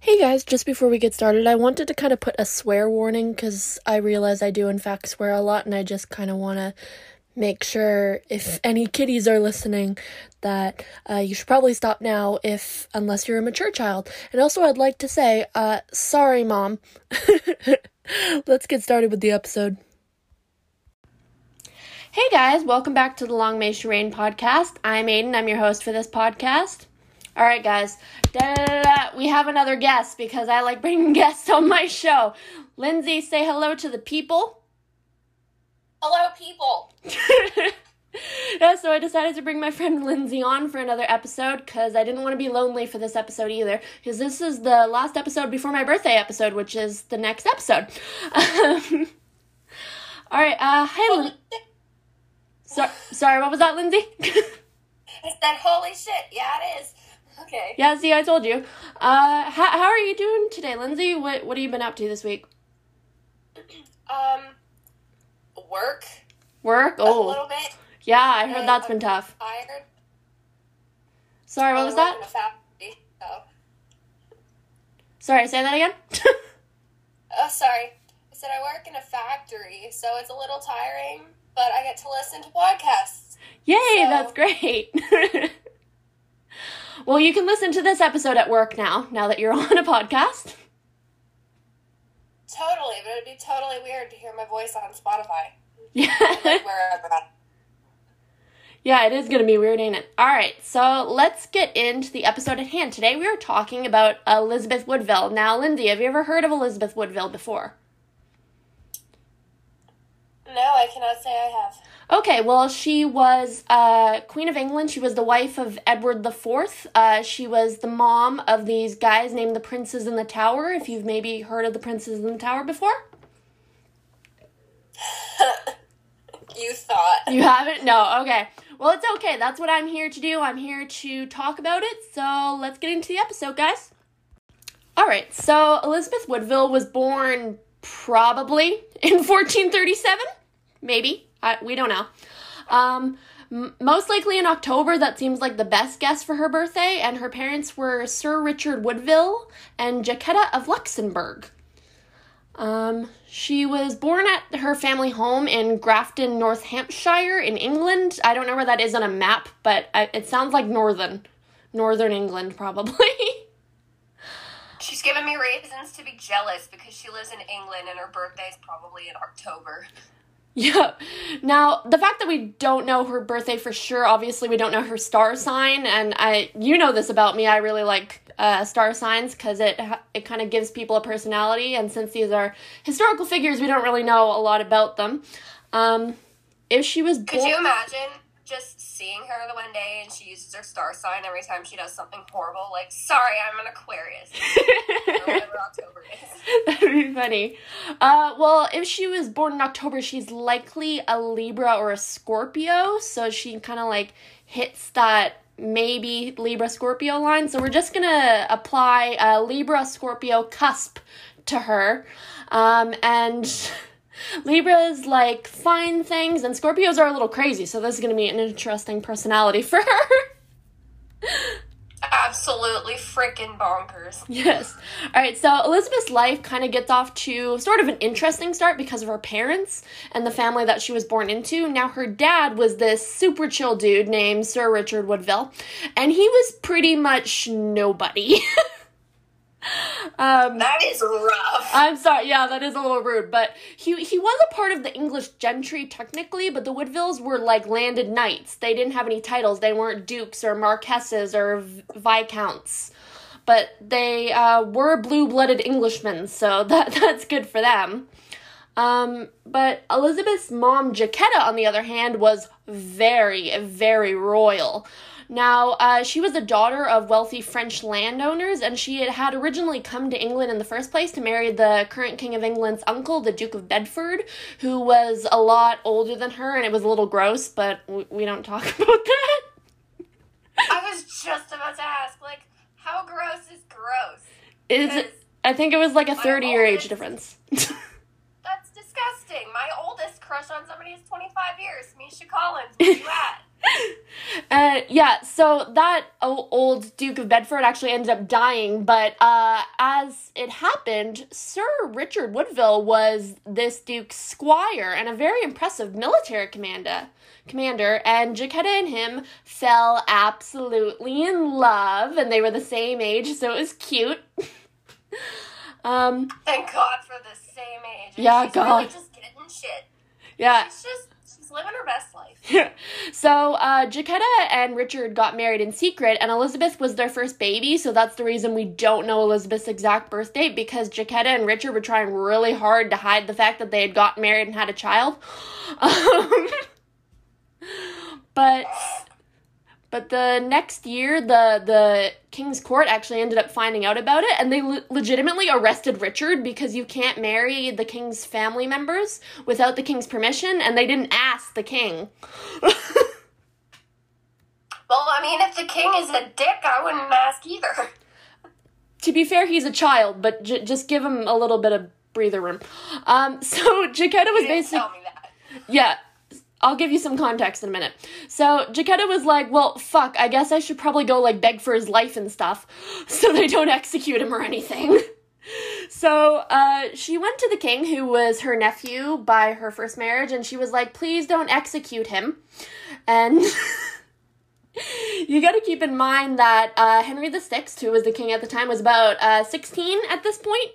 Hey guys, just before we get started, I wanted to kind of put a swear warning because I realize I do, in fact, swear a lot, and I just kind of want to make sure if any kiddies are listening that uh, you should probably stop now if unless you're a mature child. And also i'd like to say uh, sorry mom. Let's get started with the episode. Hey guys welcome back to the long may reign podcast. I'm aiden. I'm your host for this podcast all right guys Da-da-da-da. we have another guest because i like bringing guests on my show lindsey say hello to the people Hello, people. yeah, so I decided to bring my friend Lindsey on for another episode because I didn't want to be lonely for this episode either. Because this is the last episode before my birthday episode, which is the next episode. All right, uh, hi, Lin- so- sorry, what was that, Lindsey? I said, holy shit. Yeah, it is. Okay. yeah, see, I told you. Uh, how, how are you doing today, Lindsey? What what have you been up to this week? Um, work Work? a Oh, little bit. yeah, I heard and that's I'm been tough. Tired. Sorry, what was that? a factory, so. Sorry, say that again. Oh, sorry. I said I work in a factory, so it's a little tiring, but I get to listen to podcasts. Yay, So- that's great. well, you can listen to this episode at work now, now that you're on a podcast. Totally, but it'd be totally weird to hear my voice on Spotify. Yeah. Like wherever. yeah, it is going to be weird, ain't it? All right, so let's get into the episode at hand. Today we are talking about Elizabeth Woodville. Now, Lindsey, have you ever heard of Elizabeth Woodville before? No, I cannot say I have. Okay, well, she was uh, Queen of England. She was the wife of Edward IV. Uh, she was the mom of these guys named the Princes in the Tower. If you've maybe heard of the Princes in the Tower before, You thought. you haven't? No. Okay. Well, it's okay. That's what I'm here to do. I'm here to talk about it. So let's get into the episode, guys. All right. So Elizabeth Woodville was born probably in 1437, maybe. I, we don't know. Um, m- most likely in October. That seems like the best guess for her birthday. And her parents were Sir Richard Woodville and Jacquetta of Luxembourg. Um, she was born at her family home in Grafton, North Hampshire, in England. I don't know where that is on a map, but I, it sounds like northern, northern England, probably. She's given me reasons to be jealous because she lives in England and her birthday's probably in October. Yeah. Now, the fact that we don't know her birthday for sure, obviously, we don't know her star sign, and I, you know this about me. I really like uh, star signs because it it kind of gives people a personality, and since these are historical figures, we don't really know a lot about them. Um, if she was Could you imagine just seeing her the one day and she uses her star sign every time she does something horrible? Like, sorry, I'm an Aquarius. whatever October is. That'd be funny. Uh, well, if she was born in October, she's likely a Libra or a Scorpio, so she kind of like hits that maybe Libra Scorpio line. So we're just gonna apply a Libra Scorpio cusp to her, um, and. Libras like fine things, and Scorpios are a little crazy, so this is gonna be an interesting personality for her. Absolutely freaking bonkers. Yes. All right. So Elizabeth's life kind of gets off to sort of an interesting start because of her parents and the family that she was born into. Now, her dad was this super chill dude named Sir Richard Woodville, and he was pretty much nobody. um, That is rough. I'm sorry, yeah, that is a little rude, but he he was a part of the English gentry technically, but the Woodvilles were like landed knights. They didn't have any titles. They weren't dukes or marquesses or v- viscounts, but they uh, were blue-blooded Englishmen, so that that's good for them. Um, but Elizabeth's mom, Jacquetta, on the other hand, was very, very royal. Now, uh, she was the daughter of wealthy French landowners, and she had, had originally come to England in the first place to marry the current King of England's uncle, the Duke of Bedford, who was a lot older than her, and it was a little gross, but we, we don't talk about that. I was just about to ask, like, how gross is gross? Is Because it, I think it was like a 30 year age difference. that's disgusting. My oldest crush on somebody is 25 years. Misha Collins, where you at? Uh, yeah, so that old Duke of Bedford actually ended up dying, but uh, as it happened, Sir Richard Woodville was this duke's squire and a very impressive military commander. Commander and Jacquetta and him fell absolutely in love, and they were the same age, so it was cute. um, Thank God for the same age. Yeah, she's God. Really just getting shit. yeah, She's just living her best life. Yeah. So uh, Jacquetta and Richard got married in secret, and Elizabeth was their first baby. So that's the reason we don't know Elizabeth's exact birth date because Jacquetta and Richard were trying really hard to hide the fact that they had gotten married and had a child. Um, but but the next year, the the king's court actually ended up finding out about it, and they le- legitimately arrested Richard because you can't marry the king's family members without the king's permission, and they didn't ask the king. Well, I mean, if the king is a dick, I wouldn't ask either. to be fair, he's a child, but j- just give him a little bit of breather room. Um, so Jacquetta was basically tell me that. yeah. I'll give you some context in a minute. So Jacquetta was like, "Well, fuck. I guess I should probably go like beg for his life and stuff, so they don't execute him or anything." So uh, she went to the king, who was her nephew by her first marriage, and she was like, "Please don't execute him." And you got to keep in mind that uh, Henry VI, who was the king at the time, was about uh, 16 at this point.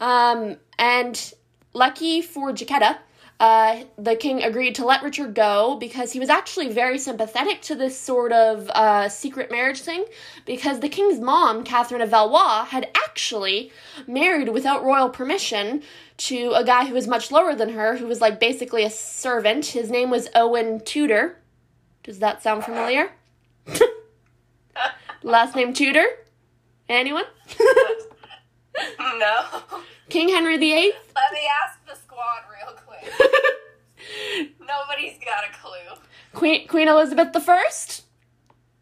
Um, and lucky for Jacquetta, uh, the king agreed to let Richard go because he was actually very sympathetic to this sort of uh, secret marriage thing. Because the king's mom, Catherine of Valois, had actually married without royal permission to a guy who was much lower than her, who was like basically a servant. His name was Owen Tudor. Does that sound familiar? Last name Tudor? Anyone? No. King Henry VIII? Let me ask the squad real quick. Nobody's got a clue. Queen Queen Elizabeth First?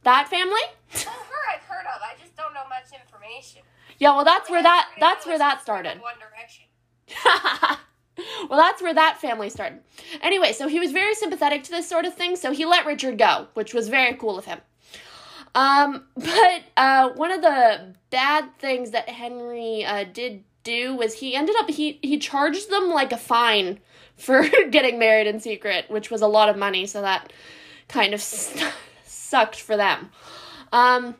That family? Well, her I've heard of. I just don't know much information. Yeah, well that's where that that's where that started. One Direction. well, that's where that family started. Anyway, so he was very sympathetic to this sort of thing, so he let Richard go, which was very cool of him. Um, but uh, one of the bad things that Henry uh, did do was he ended up he he charged them like a fine for getting married in secret, which was a lot of money, so that kind of st- sucked for them. Um,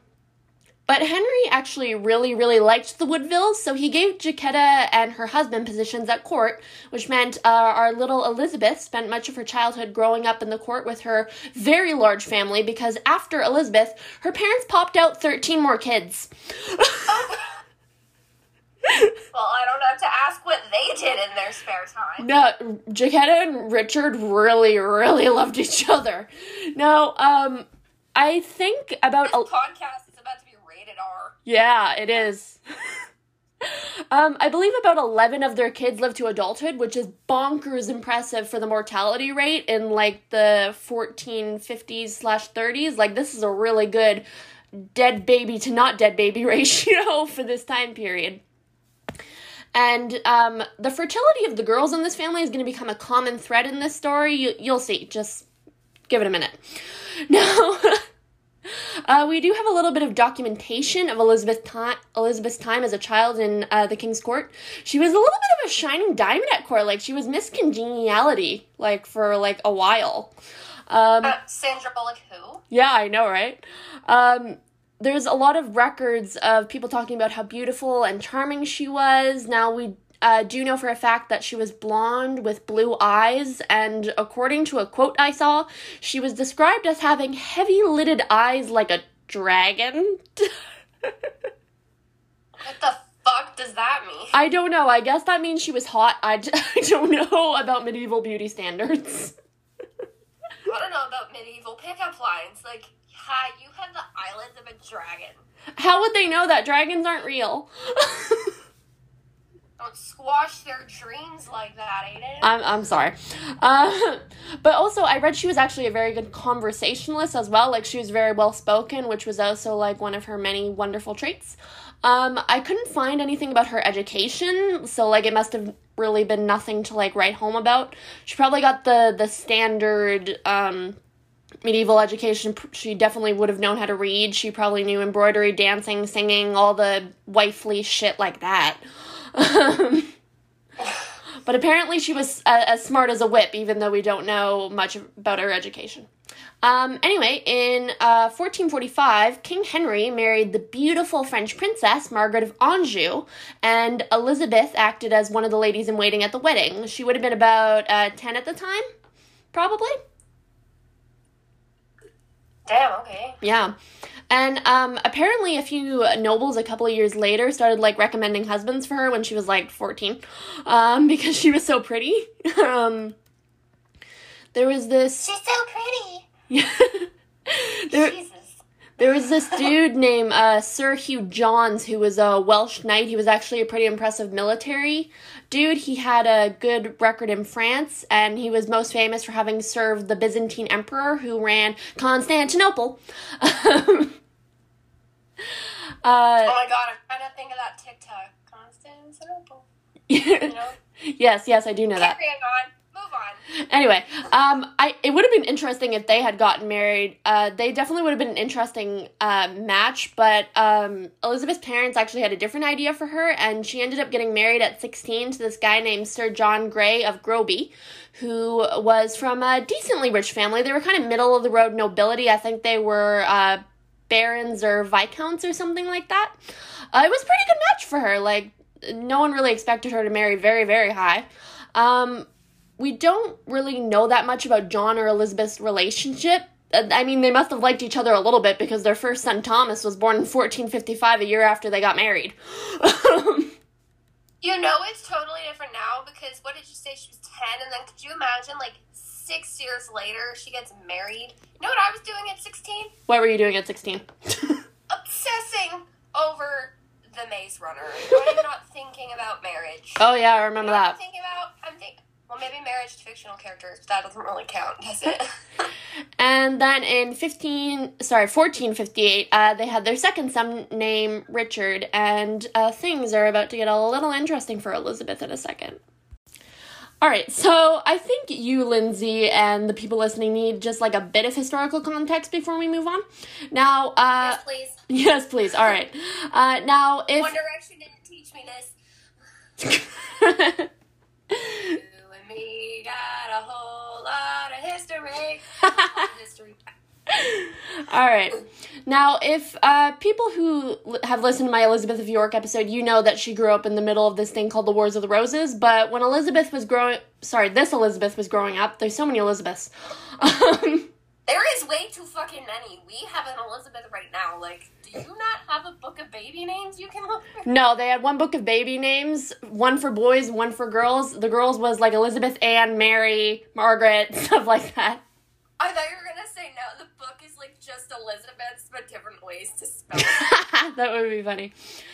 but Henry actually really, really liked the Woodvilles, so he gave Jacquetta and her husband positions at court, which meant uh, our little Elizabeth spent much of her childhood growing up in the court with her very large family because after Elizabeth, her parents popped out 13 more kids. Well, I don't have to ask what they did in their spare time. No, Jacquetta and Richard really, really loved each other. No, um, I think about. This podcast is about to be rated R. Yeah, it is. um, I believe about 11 of their kids live to adulthood, which is bonkers impressive for the mortality rate in like the 1450s slash 30s. Like, this is a really good dead baby to not dead baby ratio for this time period. And um, the fertility of the girls in this family is going to become a common thread in this story. You, you'll see. Just give it a minute. Now, uh, we do have a little bit of documentation of Elizabeth time, Elizabeth's time as a child in uh, the King's Court. She was a little bit of a shining diamond at court. Like she was Miss Congeniality, like for like a while. Um, Uh, Sandra Bullock, who? yeah, I know, right? Um, there's a lot of records of people talking about how beautiful and charming she was. Now, we uh, do know for a fact that she was blonde with blue eyes, and according to a quote I saw, she was described as having heavy lidded eyes like a dragon. What the fuck does that mean? I don't know. I guess that means she was hot. I, d- I don't know about medieval beauty standards. I don't know about medieval pickup lines. Like, hi, you have the eyelids of a dragon. How would they know that dragons aren't real? Don't squash their dreams like that, Aiden. I'm, I'm sorry. Uh, but also, I read she was actually a very good conversationalist as well. Like, she was very well spoken, which was also like one of her many wonderful traits. Um, I couldn't find anything about her education, so like it must have really been nothing to like write home about. She probably got the the standard um medieval education. She definitely would have known how to read. She probably knew embroidery, dancing, singing, all the wifely shit like that. But apparently, she was uh, as smart as a whip, even though we don't know much about her education. Um, anyway, in uh, 1445, King Henry married the beautiful French princess Margaret of Anjou, and Elizabeth acted as one of the ladies in waiting at the wedding. She would have been about uh, 10 at the time, probably. Damn, okay. Yeah. And um, apparently, a few nobles a couple of years later started like recommending husbands for her when she was like 14 um, because she was so pretty. um, there was this. She's so pretty. there, Jesus. There was this dude named uh, Sir Hugh Johns who was a Welsh knight. He was actually a pretty impressive military dude. He had a good record in France, and he was most famous for having served the Byzantine emperor who ran Constantinople. Um, oh uh, my god, I'm trying to think of that TikTok. Constantinople. You know? yes, yes, I do know that. On. Anyway, um, I it would have been interesting if they had gotten married. Uh, they definitely would have been an interesting uh, match. But um, Elizabeth's parents actually had a different idea for her, and she ended up getting married at sixteen to this guy named Sir John Grey of Groby, who was from a decently rich family. They were kind of middle of the road nobility. I think they were uh, barons or viscounts or something like that. Uh, it was a pretty good match for her. Like no one really expected her to marry very very high. Um, we don't really know that much about John or Elizabeth's relationship. Uh, I mean, they must have liked each other a little bit because their first son Thomas was born in 1455, a year after they got married. You know it's totally different now because what did you say? She was 10, and then could you imagine, like, six years later, she gets married? You know what I was doing at 16? what were you doing at 16? Obsessing over the Maze Runner. I'm not thinking about marriage. oh yeah, I You remember know what I'm that. thinking about? I'm thinking, well, maybe marriage to fictional characters, but that doesn't really count, does it? And then in 15, sorry, 1458, uh, they had their second son named Richard, and uh, things are about to get a little interesting for Elizabeth in a second. All right, so I think you, Lindsey, and the people listening need just like a bit of historical context before we move on. Now, uh, yes, please. yes, please. All right. Uh, now, if One Direction didn't teach me this. You and me got a whole lot of history. history. All right. Now, if uh, people who l- have listened to my Elizabeth of York episode, you know that she grew up in the middle of this thing called the Wars of the Roses. But when Elizabeth was growing, sorry, this Elizabeth was growing up. There's so many Elizabeths. Um, There is way too fucking many. We have an Elizabeth right now. Like, do you not have a book of baby names you can look for? no, they had one book of baby names, one for boys, one for girls. The girls was like Elizabeth, Anne, Mary, Margaret, stuff like that. I thought you were gonna say no. The like just Elizabeth's, but different ways to spell it. that would be funny.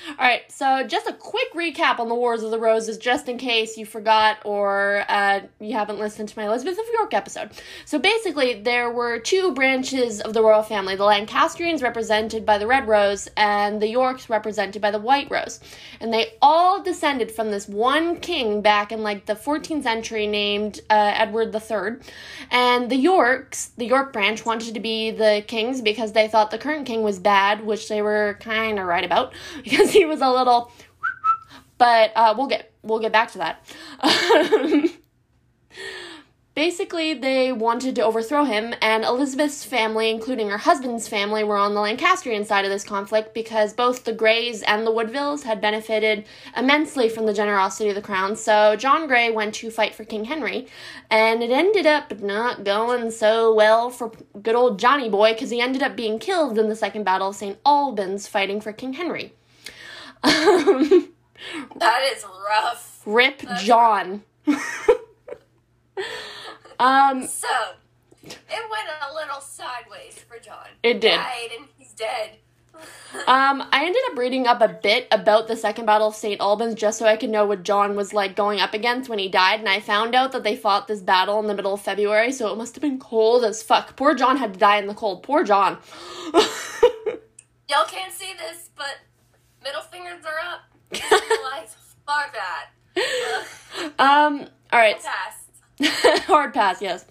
All right, so just a quick recap on the Wars of the Roses, just in case you forgot or uh, you haven't listened to my Elizabeth of York episode. So basically, there were two branches of the royal family: the Lancastrians, represented by the Red Rose, and the Yorks, represented by the White Rose. And they all descended from this one king back in like the 14th century, named uh, Edward III. And the Yorks, the York branch, wanted to be the kings because they thought the current king was bad, which they were kind of right about because he was a little. But uh, we'll get we'll get back to that. Basically, they wanted to overthrow him, and Elizabeth's family, including her husband's family, were on the Lancastrian side of this conflict because both the Greys and the Woodvilles had benefited immensely from the generosity of the crown. So John Grey went to fight for King Henry, and it ended up not going so well for good old Johnny Boy because he ended up being killed in the Second Battle of St. Albans fighting for King Henry. That is rough. Rip That's John. um, So, it went a little sideways for John. It did. Died and he's dead. Um, I ended up reading up a bit about the Second Battle of St. Albans just so I could know what John was like going up against when he died, and I found out that they fought this battle in the middle of February, so it must have been cold as fuck. Poor John had to die in the cold. Poor John. Y'all can't see this, but middle fingers are up. Realize, fuck that. Um, alright. Passed. Hard pass, yes.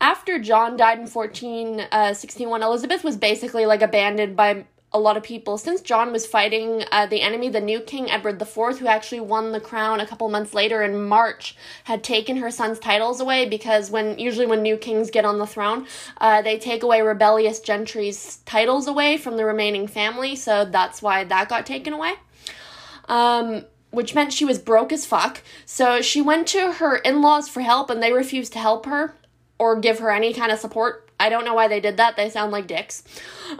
after John died in 1461, uh, Elizabeth was basically like abandoned by a lot of people since John was fighting uh, the enemy, the new king Edward IV, who actually won the crown a couple months later in March, had taken her son's titles away because when usually when new kings get on the throne, uh, they take away rebellious gentry's titles away from the remaining family, so that's why that got taken away. Um, which meant she was broke as fuck. So she went to her in laws for help and they refused to help her or give her any kind of support. I don't know why they did that. They sound like dicks.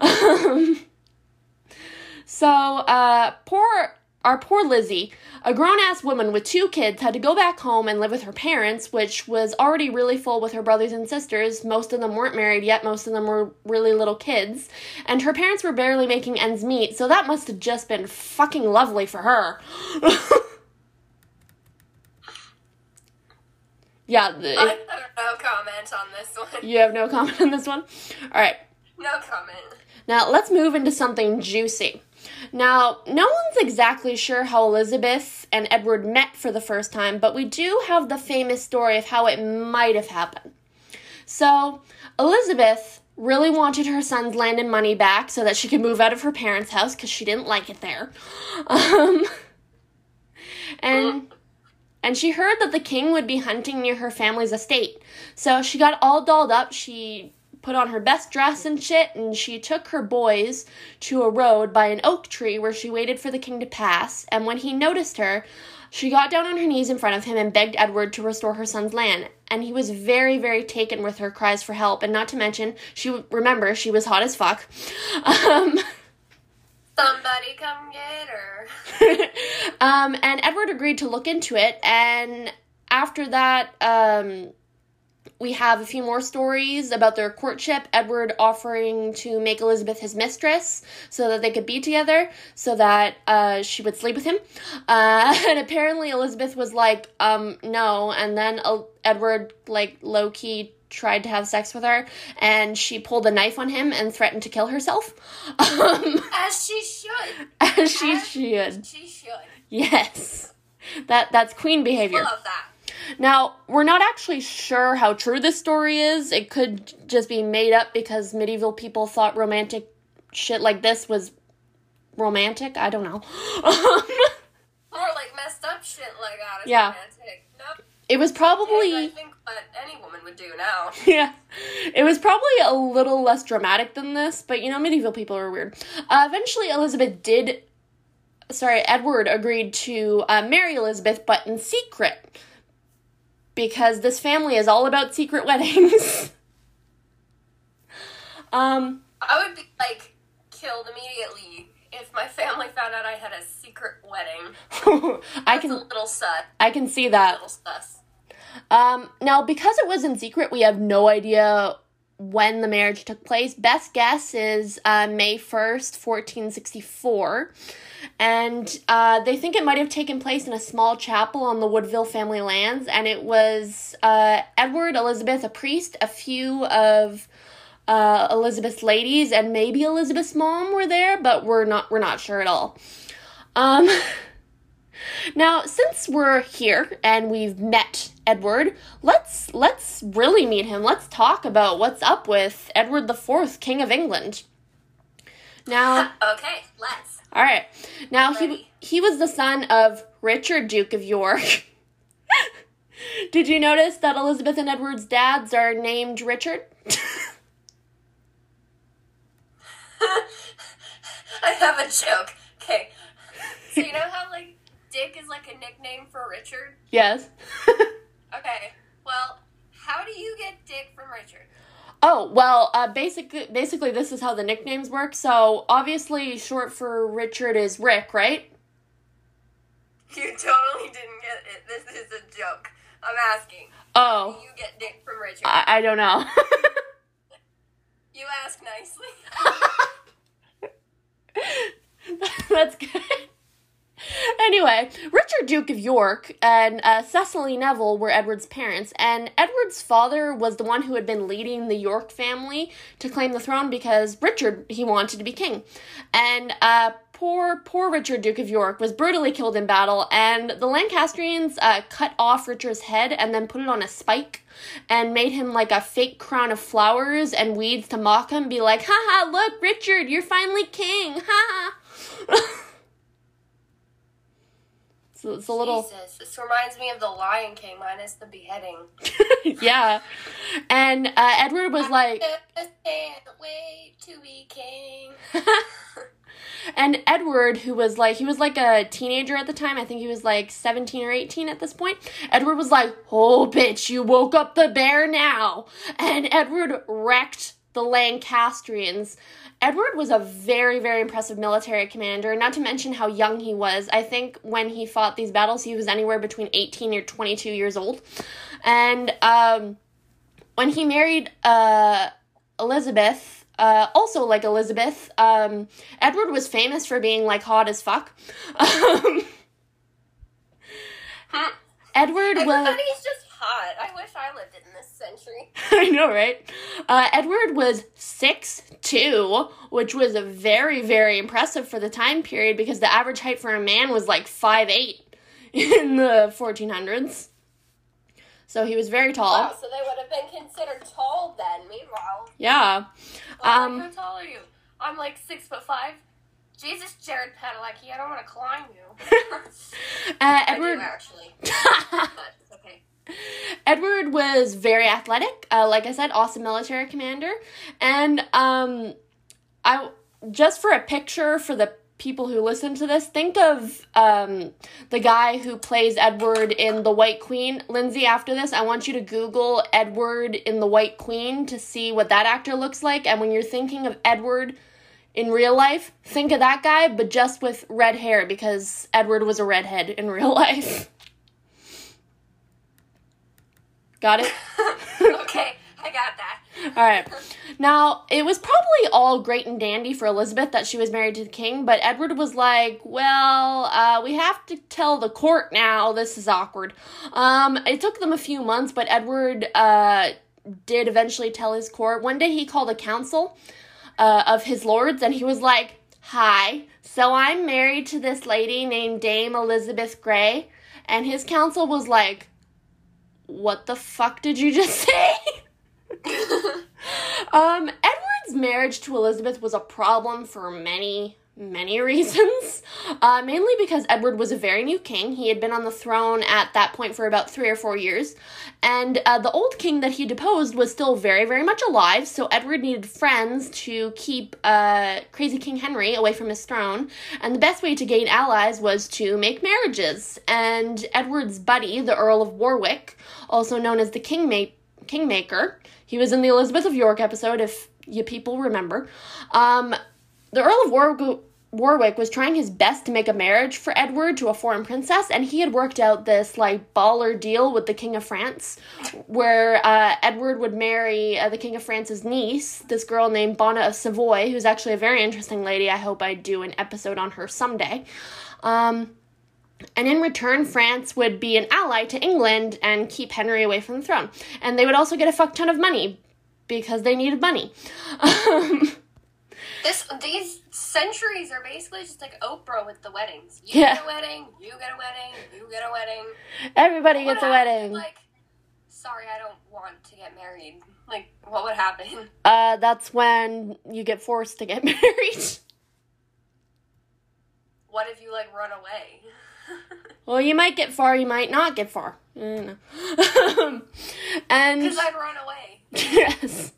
So, uh, poor our poor Lizzie, a grown ass woman with two kids, had to go back home and live with her parents, which was already really full with her brothers and sisters. Most of them weren't married yet, most of them were really little kids. And her parents were barely making ends meet, so that must have just been fucking lovely for her. yeah. The, I have no comment on this one. You have no comment on this one? Alright. No comment. Now, let's move into something juicy. Now, no one's exactly sure how Elizabeth and Edward met for the first time, but we do have the famous story of how it might have happened. So, Elizabeth really wanted her son's land and money back so that she could move out of her parents' house because she didn't like it there. Um, and and she heard that the king would be hunting near her family's estate. So she got all dolled up. She put on her best dress and shit, and she took her boys to a road by an oak tree where she waited for the king to pass. And when he noticed her, she got down on her knees in front of him and begged Edward to restore her son's land. And he was very, very taken with her cries for help. And not to mention, she remember she was hot as fuck. Um, Somebody come get her. um, and Edward agreed to look into it. And after that, um, we have a few more stories about their courtship. Edward offering to make Elizabeth his mistress so that they could be together, so that uh, she would sleep with him. Uh, and apparently Elizabeth was like, um, no. And then Edward, like, low key tried to have sex with her, and she pulled a knife on him and threatened to kill herself. Um, as she should. As she as should. She should. Yes. That that's queen behavior. Love that. Now, we're not actually sure how true this story is. It could just be made up because medieval people thought romantic shit like this was romantic. I don't know. More like messed up shit like that is yeah. romantic. Nope. It was probably. I think what any woman would do now. Yeah. It was probably a little less dramatic than this, but you know, medieval people are weird. Uh, eventually, Elizabeth did. Sorry, Edward agreed to uh, marry Elizabeth, but in secret because this family is all about secret weddings. um, I would be like killed immediately if my family found out I had a secret wedding. I can a little sus. I can see that. A little sus. Um, now because it was in secret, we have no idea when the marriage took place. Best guess is uh, May 1st, 1464. And uh, they think it might have taken place in a small chapel on the Woodville family lands. And it was uh, Edward, Elizabeth, a priest, a few of uh, Elizabeth's ladies, and maybe Elizabeth's mom were there, but we're not, we're not sure at all. Um, Now, since we're here and we've met Edward, let's let's really meet him. Let's talk about what's up with Edward the Fourth, King of England. Now, okay, let's. All right. Now he he was the son of Richard, Duke of York. Did you notice that Elizabeth and Edward's dads are named Richard? I have a joke. Okay. So you know how like Dick is like a nickname for Richard? Yes. okay. Well, how do you get Dick from Richard? Oh well, uh, basically, basically, this is how the nicknames work. So obviously, short for Richard is Rick, right? You totally didn't get it. This is a joke. I'm asking. Oh. you get Dick from Richard? I, I don't know. you ask nicely. That's good. Anyway, Richard Duke of York and uh, Cecily Neville were Edward's parents, and Edward's father was the one who had been leading the York family to claim the throne because Richard he wanted to be king, and uh, poor poor, Richard, Duke of York, was brutally killed in battle, and the Lancastrians uh, cut off Richard's head and then put it on a spike and made him like a fake crown of flowers and weeds to mock him, be like, haha, look, Richard, you're finally king, ha so it's a little. Jesus, this reminds me of the Lion King minus the beheading. yeah. And uh, Edward was like. I can't wait to be king. and Edward, who was like, he was like a teenager at the time. I think he was like 17 or 18 at this point. Edward was like, oh, bitch, you woke up the bear now. And Edward wrecked the Lancastrians. Edward was a very, very impressive military commander, not to mention how young he was. I think when he fought these battles, he was anywhere between 18 or 22 years old. And um, when he married uh, Elizabeth, uh, also like Elizabeth, um, Edward was famous for being like hot as fuck. Um, Edward was. Everybody's just hot. I wish I lived in century. I know, right? Uh, Edward was six two, which was very, very impressive for the time period because the average height for a man was like five eight in the 1400s. So he was very tall. Wow, so they would have been considered tall then. Meanwhile, Yeah. oh, Um, how tall are you? I'm like six foot five. Jesus, Jared Padalecki, I don't want to climb you. Uh, I do Edward. actually, but it's okay. Edward was very athletic, uh, like I said, awesome military commander, and um, I just for a picture for the people who listen to this, think of um, the guy who plays Edward in The White Queen. Lindsey, after this, I want you to Google Edward in The White Queen to see what that actor looks like, and when you're thinking of Edward. In real life, think of that guy, but just with red hair because Edward was a redhead in real life. Got it? okay, I got that. All right. Now, it was probably all great and dandy for Elizabeth that she was married to the king, but Edward was like, well, uh, we have to tell the court now. This is awkward. Um, it took them a few months, but Edward uh, did eventually tell his court. One day he called a council uh, of his lords and he was like, Hi, so I'm married to this lady named Dame Elizabeth Grey. And his council was like, What the fuck did you just say? Um, Edward's marriage to Elizabeth was a problem for many, many reasons. Uh, mainly because Edward was a very new king. He had been on the throne at that point for about three or four years. And uh, the old king that he deposed was still very, very much alive, so Edward needed friends to keep uh, crazy King Henry away from his throne. And the best way to gain allies was to make marriages. And Edward's buddy, the Earl of Warwick, also known as the Kingma- Kingmaker, he was in the Elizabeth of York episode, if you people remember. Um, the Earl of War- Warwick was trying his best to make a marriage for Edward to a foreign princess, and he had worked out this like baller deal with the King of France, where uh, Edward would marry uh, the King of France's niece, this girl named Bona of Savoy, who's actually a very interesting lady. I hope I do an episode on her someday. Um, and in return, France would be an ally to England and keep Henry away from the throne. And they would also get a fuck ton of money because they needed money. Um, This these centuries are basically just like Oprah with the weddings. You Yeah. get a wedding, you get a wedding, you get a wedding. everybody What gets a happened? wedding. Like, sorry, I don't want to get married. Like, what would happen? Uh, that's when you get forced to get married. What if you like run away? Well, you might get far, you might not get far. You know. and Because I'd run away. yes.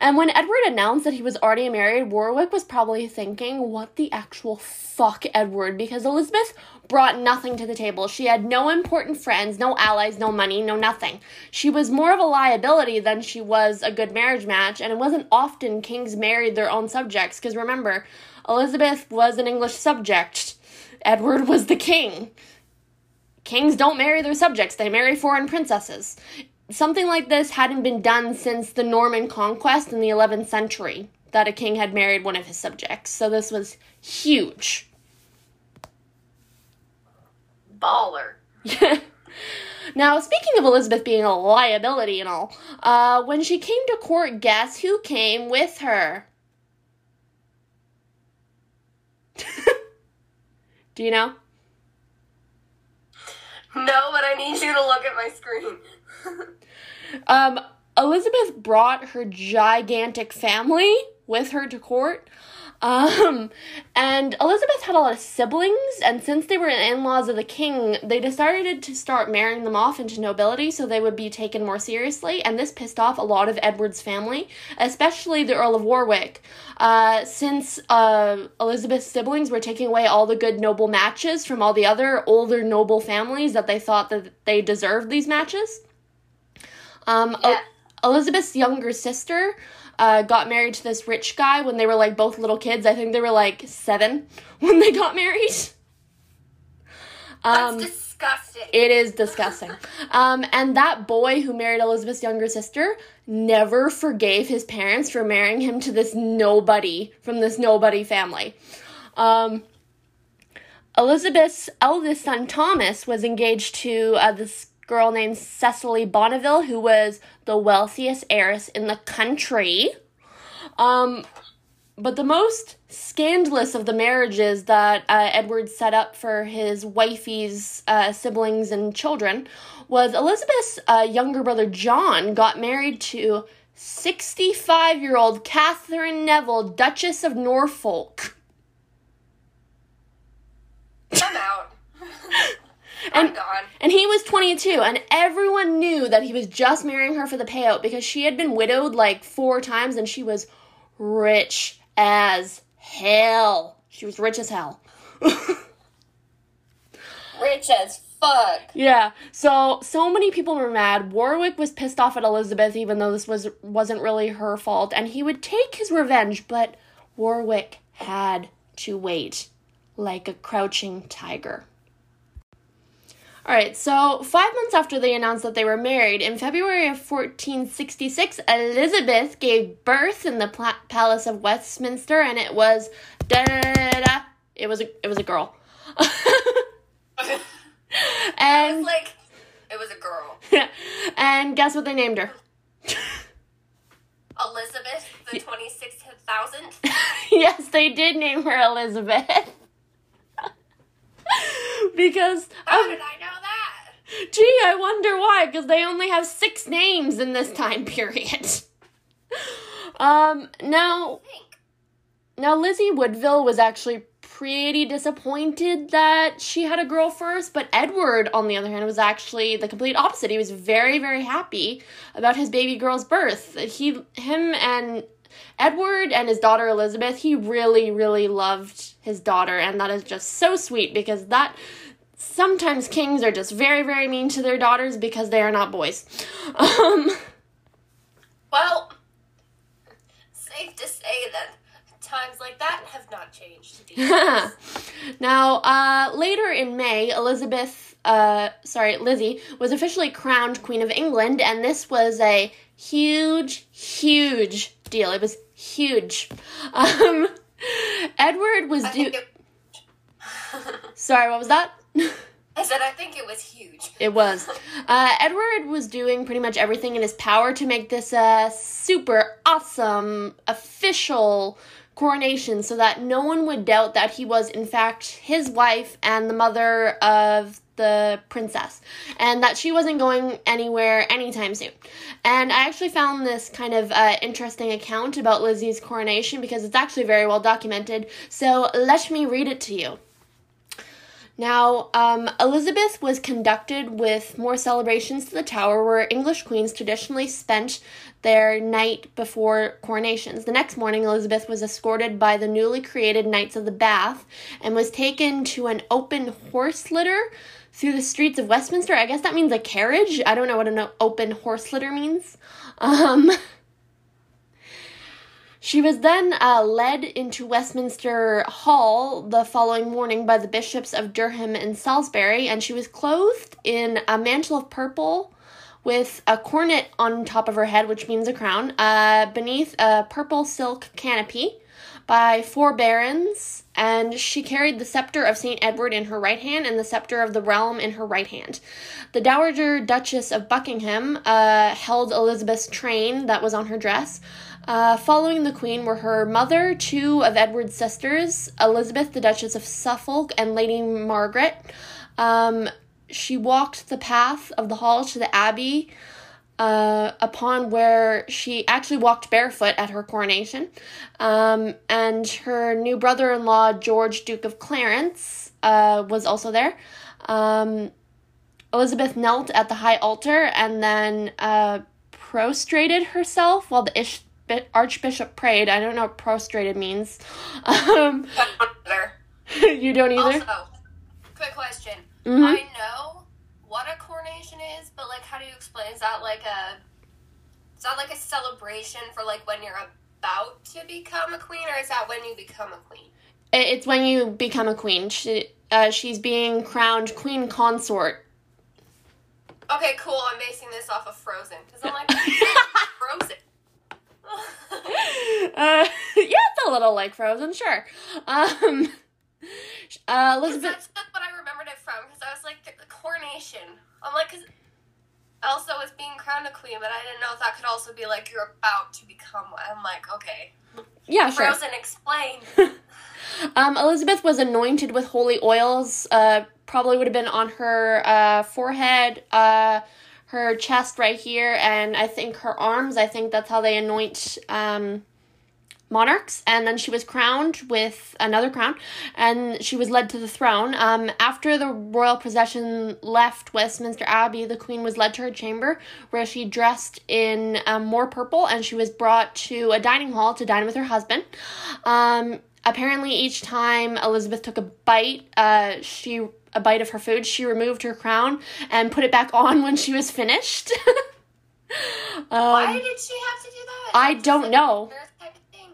And when Edward announced that he was already married, Warwick was probably thinking, what the actual fuck, Edward? Because Elizabeth brought nothing to the table. She had no important friends, no allies, no money, no nothing. She was more of a liability than she was a good marriage match, and it wasn't often kings married their own subjects. Because remember, Elizabeth was an English subject, Edward was the king. Kings don't marry their subjects, they marry foreign princesses something like this hadn't been done since the Norman conquest in the 11th century, that a king had married one of his subjects. So this was huge. Baller. now, speaking of Elizabeth being a liability and all, uh, when she came to court, guess who came with her? Do you know? No, but I need you to look at my screen. Um, Elizabeth brought her gigantic family with her to court. Um, and Elizabeth had a lot of siblings, and since they were in laws of the king, they decided to start marrying them off into nobility so they would be taken more seriously, and this pissed off a lot of Edward's family, especially the Earl of Warwick. Uh, since uh, Elizabeth's siblings were taking away all the good noble matches from all the other older noble families that they thought that they deserved these matches. Um, Yeah. Elizabeth's younger sister uh, got married to this rich guy when they were like both little kids. I think they were like seven when they got married. That's Um, disgusting. it is disgusting. Um, and that boy who married Elizabeth's younger sister never forgave his parents for marrying him to this nobody from this nobody family. Um, Elizabeth's eldest son Thomas was engaged to uh, this girl named Cecily Bonville, who was the wealthiest heiress in the country. Um, but the most scandalous of the marriages that uh, Edward set up for his wifey's uh, siblings and children was Elizabeth's uh, younger brother John got married to 65 year old Catherine Neville, Duchess of Norfolk. I'm out. Oh and- gone. And he was 22, and everyone knew that he was just marrying her for the payout because she had been widowed like four times and she was rich as hell. She was rich as hell. Rich as fuck. Yeah. So so many people were mad. Warwick was pissed off at Elizabeth even though this was wasn't really her fault and he would take his revenge, but Warwick had to wait like a crouching tiger. All right, so five months after they announced that they were married, in February of 1466, Elizabeth gave birth in the pla- Palace of Westminster, and it was da da da. It was a it was a girl, It and was like, it was a girl. and guess what they named her? Elizabeth, the 26,000th. yes, they did name her Elizabeth. because How um, did I know that? Gee, I wonder why, because they only have six names in this time period. um, now, now Lizzie Woodville was actually pretty disappointed that she had a girl first, but Edward, on the other hand, was actually the complete opposite. He was very, very happy about his baby girl's birth. He, him, and Edward and his daughter Elizabeth, he really, really loved his daughter, and that is just so sweet because that sometimes kings are just very, very mean to their daughters because they are not boys. Um, Well, safe to say that times like that have not changed. now, uh, later in May, Elizabeth, uh, sorry, Lizzie, was officially crowned Queen of England, and this was a huge, huge deal. It was huge. Um, Edward was do. it, Sorry, what was that? I said I think it was huge. It was. Uh, Edward was doing pretty much everything in his power to make this a super awesome official coronation so that no one would doubt that he was, in fact, his wife and the mother of the princess, and that she wasn't going anywhere anytime soon. And I actually found this kind of uh, interesting account about Lizzie's coronation because it's actually very well documented. So let me read it to you. Now, um, Elizabeth was conducted with more celebrations to the Tower, where English queens traditionally spent their night before coronations. The next morning, Elizabeth was escorted by the newly created Knights of the Bath and was taken to an open horse litter through the streets of Westminster. I guess that means a carriage. I don't know what an open horse litter means. Um, She was then uh, led into Westminster Hall the following morning by the bishops of Durham and Salisbury, and she was clothed in a mantle of purple with a coronet on top of her head, which means a crown, uh, beneath a purple silk canopy by four barons, and she carried the scepter of St. Edward in her right hand and the scepter of the realm in her right hand. The Dowager Duchess of Buckingham uh, held Elizabeth's train that was on her dress. Uh, following the Queen were her mother, two of Edward's sisters, Elizabeth, the Duchess of Suffolk, and Lady Margaret. Um, she walked the path of the hall to the Abbey, uh, upon where she actually walked barefoot at her coronation. Um, and her new brother in law, George, Duke of Clarence, uh, was also there. Um, Elizabeth knelt at the high altar and then uh, prostrated herself while the ish- archbishop prayed. I don't know what prostrated means. Um, you don't either? Also, quick question. Mhm. I know what a coronation is, but like, how do you explain? Is that like a is that like a celebration for like when you're about to become a queen, or is that when you become a queen? It's when you become a queen. She, uh, she's being crowned queen consort. Okay, cool. I'm basing this off of Frozen because I'm like Frozen. Uh, yeah, it's a little like Frozen, sure. Um, uh, Elizabeth. Elsa was being crowned a queen, but I didn't know if that could also be like you're about to become one. I'm like, okay, Yeah, sure. Frozen, explain. Um, Elizabeth was anointed with holy oils. Uh, probably would have been on her uh, forehead, uh, her chest right here, and I think her arms. I think that's how they anoint um, monarchs. And then she was crowned with another crown, and she was led to the throne. Um, after the royal procession left Westminster Abbey, the Queen was led to her chamber, where she dressed in um, more purple, and she was brought to a dining hall to dine with her husband. Um, apparently each time Elizabeth took a bite, uh, she a bite of her food, she removed her crown and put it back on when she was finished. Why um, did she have to do that? I don't know. a manners Type of thing.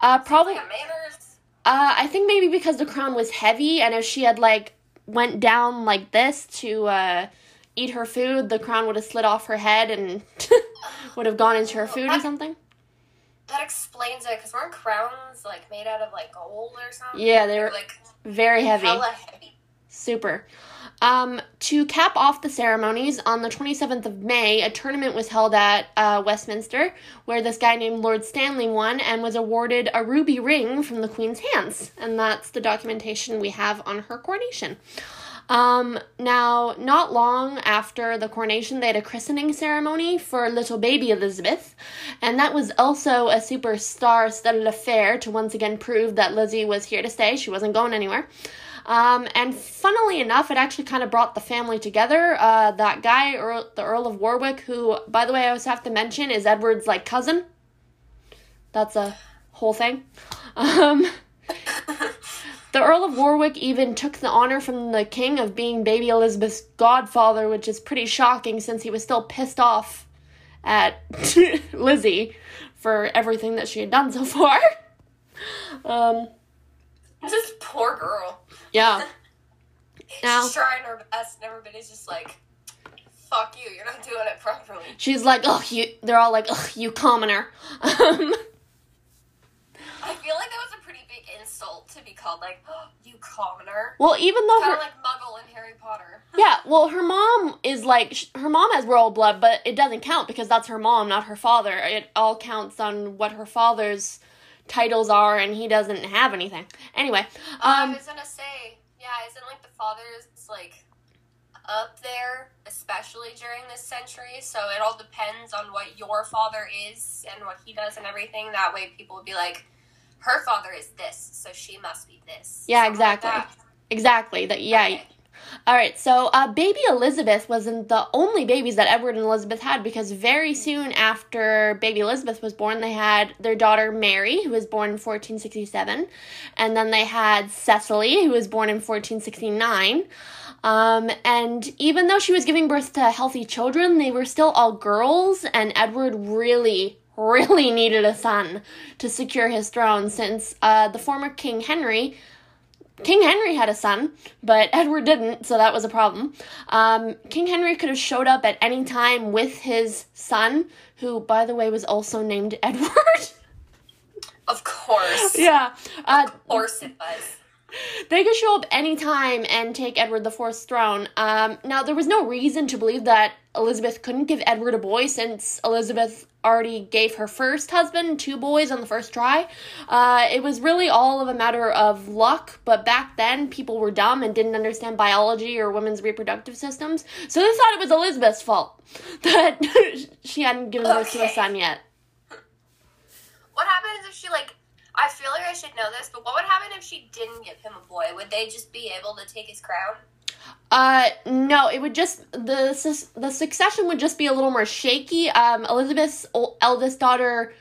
Uh, probably, Like a manners. uh, I think maybe because the crown was heavy, and if she had like went down like this to uh, eat her food, the crown would have slid off her head and would have gone into her food or something. That explains it, because weren't crowns like made out of like gold or something? Yeah, they were like very heavy. heavy. Super. Um, to cap off the ceremonies, on the 27th of May, a tournament was held at uh, Westminster where this guy named Lord Stanley won and was awarded a ruby ring from the Queen's hands. And that's the documentation we have on her coronation. Um, now, not long after the coronation, they had a christening ceremony for little baby Elizabeth, and that was also a super star studded affair to once again prove that Lizzie was here to stay. She wasn't going anywhere. Um, and funnily enough, it actually kind of brought the family together. Uh, that guy, Earl, the Earl of Warwick, who, by the way, I also have to mention is Edward's like cousin. That's a whole thing. Um, the Earl of Warwick even took the honor from the king of being baby Elizabeth's godfather, which is pretty shocking since he was still pissed off at Lizzie for everything that she had done so far. Um, This poor girl. Yeah. Now- She's trying her best, and everybody's just like, "Fuck you! You're not doing it properly." She's like, oh, you. They're all like, oh, you commoner. Um, I feel like that was a pretty big insult to be called like, oh, "You commoner." well, even though Kind her, of like Muggle in Harry Potter. yeah, well, her mom is like, sh- her mom has royal blood, but it doesn't count because that's her mom, not her father. It all counts on what her father's titles are, and he doesn't have anything. Anyway, um, I was gonna say, yeah, isn't like the fathers like up there, especially during this century? So it all depends on what your father is and what he does and everything. That way, people would be like, her father is this, so she must be this. Yeah, Something like exactly. that. exactly. That yeah. Okay. All right, so uh, baby Elizabeth wasn't the only babies that Edward and Elizabeth had because very soon after baby Elizabeth was born, they had their daughter Mary, who was born in 1467, and then they had Cecily, who was born in 1469. Um, and even though she was giving birth to healthy children, they were still all girls, and Edward really, really needed a son to secure his throne since uh, the former King Henry King Henry had a son, but Edward didn't, so that was a problem. Um, King Henry could have showed up at any time with his son, who, by the way, was also named Edward. Of course. yeah. Uh, Of course it was. They could show up anytime and take Edward IV's throne. Um, now, there was no reason to believe that Elizabeth couldn't give Edward a boy since Elizabeth already gave her first husband two boys on the first try. Uh, it was really all of a matter of luck, but back then people were dumb and didn't understand biology or women's reproductive systems, so they thought it was Elizabeth's fault that she hadn't given birth to a son yet. What happens if she like? I feel like I should know this, but what would happen if she didn't give him a boy? Would they just be able to take his crown? Uh, no, it would just the the succession would just be a little more shaky. Um, Elizabeth's eldest daughter,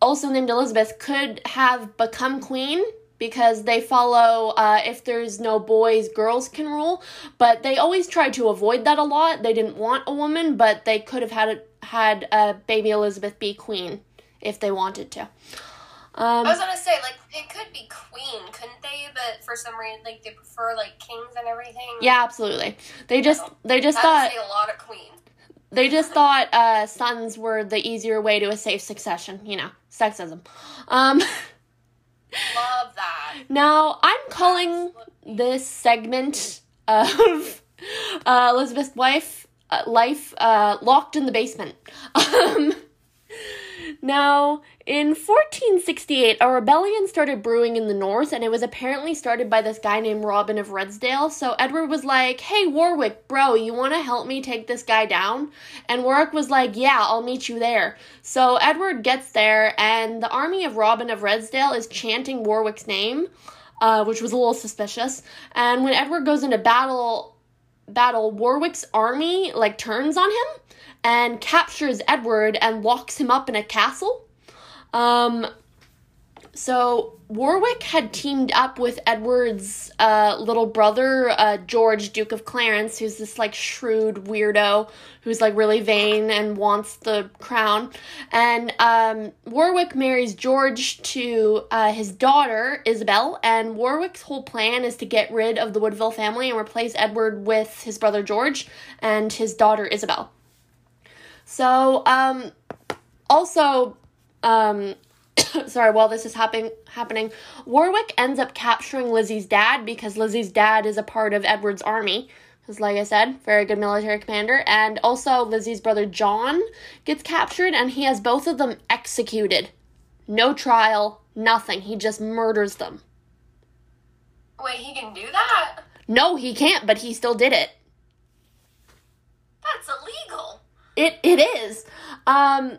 also named Elizabeth, could have become queen because they follow uh, if there's no boys, girls can rule. But they always tried to avoid that a lot. They didn't want a woman, but they could have had had uh, baby Elizabeth be queen if they wanted to. Um, I was gonna say like it could be queen, couldn't they? But for some reason, like they prefer like kings and everything. yeah, absolutely. They just they just that thought. a lot of queen. They just thought uh, sons were the easier way to a safe succession. You know, sexism. Um, Love that. now, I'm calling this segment of uh, Elizabeth's wife uh, life uh, locked in the basement. Um, now, in 1468, a rebellion started brewing in the north, and it was apparently started by this guy named Robin of Redesdale. So Edward was like, Hey, Warwick, bro, you want to help me take this guy down? And Warwick was like, Yeah, I'll meet you there. So Edward gets there, and the army of Robin of Redesdale is chanting Warwick's name, uh, which was a little suspicious. And when Edward goes into battle, battle, Warwick's army like turns on him and captures Edward and locks him up in a castle. Um, so Warwick had teamed up with Edward's uh, little brother, uh, George, Duke of Clarence, who's this like shrewd weirdo who's like really vain and wants the crown. And um, Warwick marries George to uh, his daughter, Isabel. And Warwick's whole plan is to get rid of the Woodville family and replace Edward with his brother George and his daughter Isabel. So, um, also, um, sorry, while this is happen- happening, Warwick ends up capturing Lizzie's dad because Lizzie's dad is a part of Edward's army. Because, like I said, very good military commander. And also, Lizzie's brother John gets captured, and he has both of them executed. No trial, nothing. He just murders them. Wait, he can do that? No, he can't, but he still did it. That's illegal. It it is. Um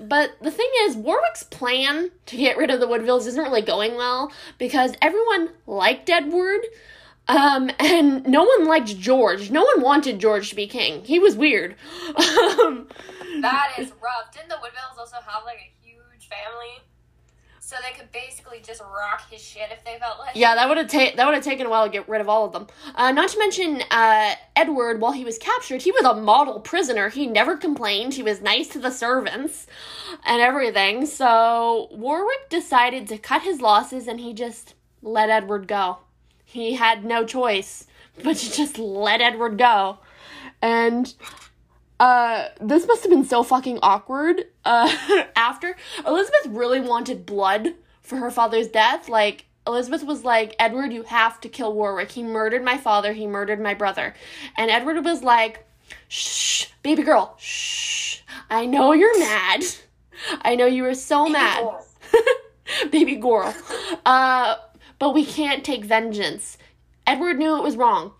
but the thing is, Warwick's plan to get rid of the Woodvilles isn't really going well because everyone liked Edward, um, and no one liked George. No one wanted George to be king. He was weird. Um, That is rough. Didn't the Woodvilles also have like a huge family? So they could basically just rock his shit if they felt like. yeah, that would have ta- that would have taken a while to get rid of all of them. Uh, not to mention, uh, Edward, while he was captured, he was a model prisoner. He never complained. He was nice to the servants and everything. So Warwick decided to cut his losses, and he just let Edward go. He had no choice but to just let Edward go. And uh, this must have been so fucking awkward. Uh, after Elizabeth really wanted blood for her father's death. Like Elizabeth was like, Edward, you have to kill Warwick. He murdered my father. He murdered my brother. And Edward was like, Shh, baby girl, shh. I know you're mad. I know you were so mad Equal. baby girl. Uh, but we can't take vengeance. Edward knew it was wrong,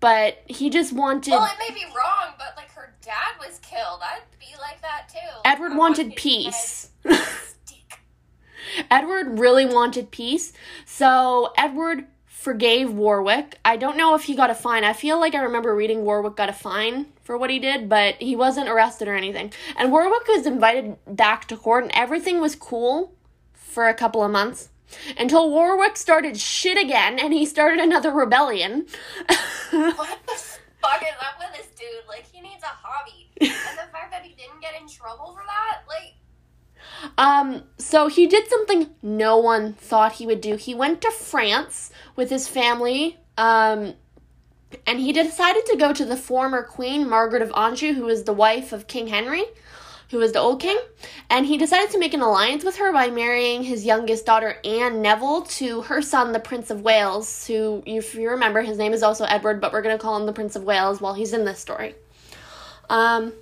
but he just wanted. Well, it may be wrong, but like dad was killed. I'd be like that too. Edward I wanted want peace. Edward really wanted peace, so Edward forgave Warwick. I don't know if he got a fine. I feel like I remember reading Warwick got a fine for what he did, but he wasn't arrested or anything. And Warwick was invited back to court, and everything was cool for a couple of months. Until Warwick started shit again and he started another rebellion. What the fuck is up with this dude? Like, he needs a hobby. And the fact that he didn't get in trouble for that, like, Um, so he did something no one thought he would do. He went to France with his family, um, and he decided to go to the former Queen Margaret of Anjou, who was the wife of King Henry. Who was the old king, and he decided to make an alliance with her by marrying his youngest daughter, Anne Neville, to her son, the Prince of Wales, who, if you remember, his name is also Edward, but we're going to call him the Prince of Wales while he's in this story. Um,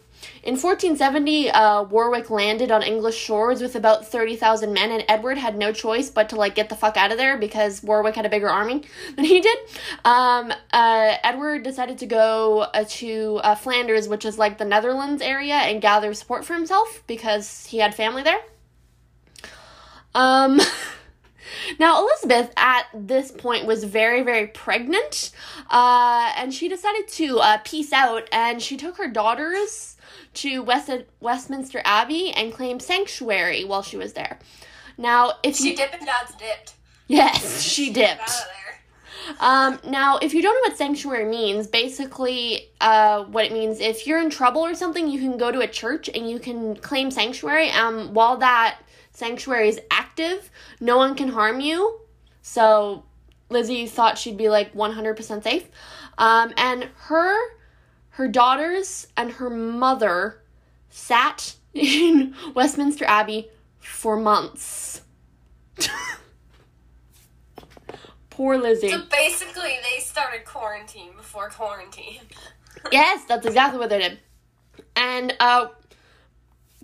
in 1470, uh, Warwick landed on English shores with about 30,000 men, and Edward had no choice but to like get the fuck out of there because Warwick had a bigger army than he did. Um, uh, Edward decided to go uh, to uh, Flanders, which is like the Netherlands area, and gather support for himself because he had family there. Um. Now, Elizabeth at this point was very, very pregnant, uh, and she decided to uh, peace out, and she took her daughters to West- Westminster Abbey and claimed sanctuary while she was there. Now, if She you dipped and dad's dipped. yes, she dipped. out of there. Um, now, if you don't know what sanctuary means, basically, uh, what it means, if you're in trouble or something, you can go to a church and you can claim sanctuary. Um, while that sanctuary is active, no one can harm you. So, Lizzie thought she'd be like 100% safe. Um, and her, her daughters and her mother sat in Westminster Abbey for months. Poor Lizzie. So basically, they started quarantine before quarantine. Yes, that's exactly what they did. And uh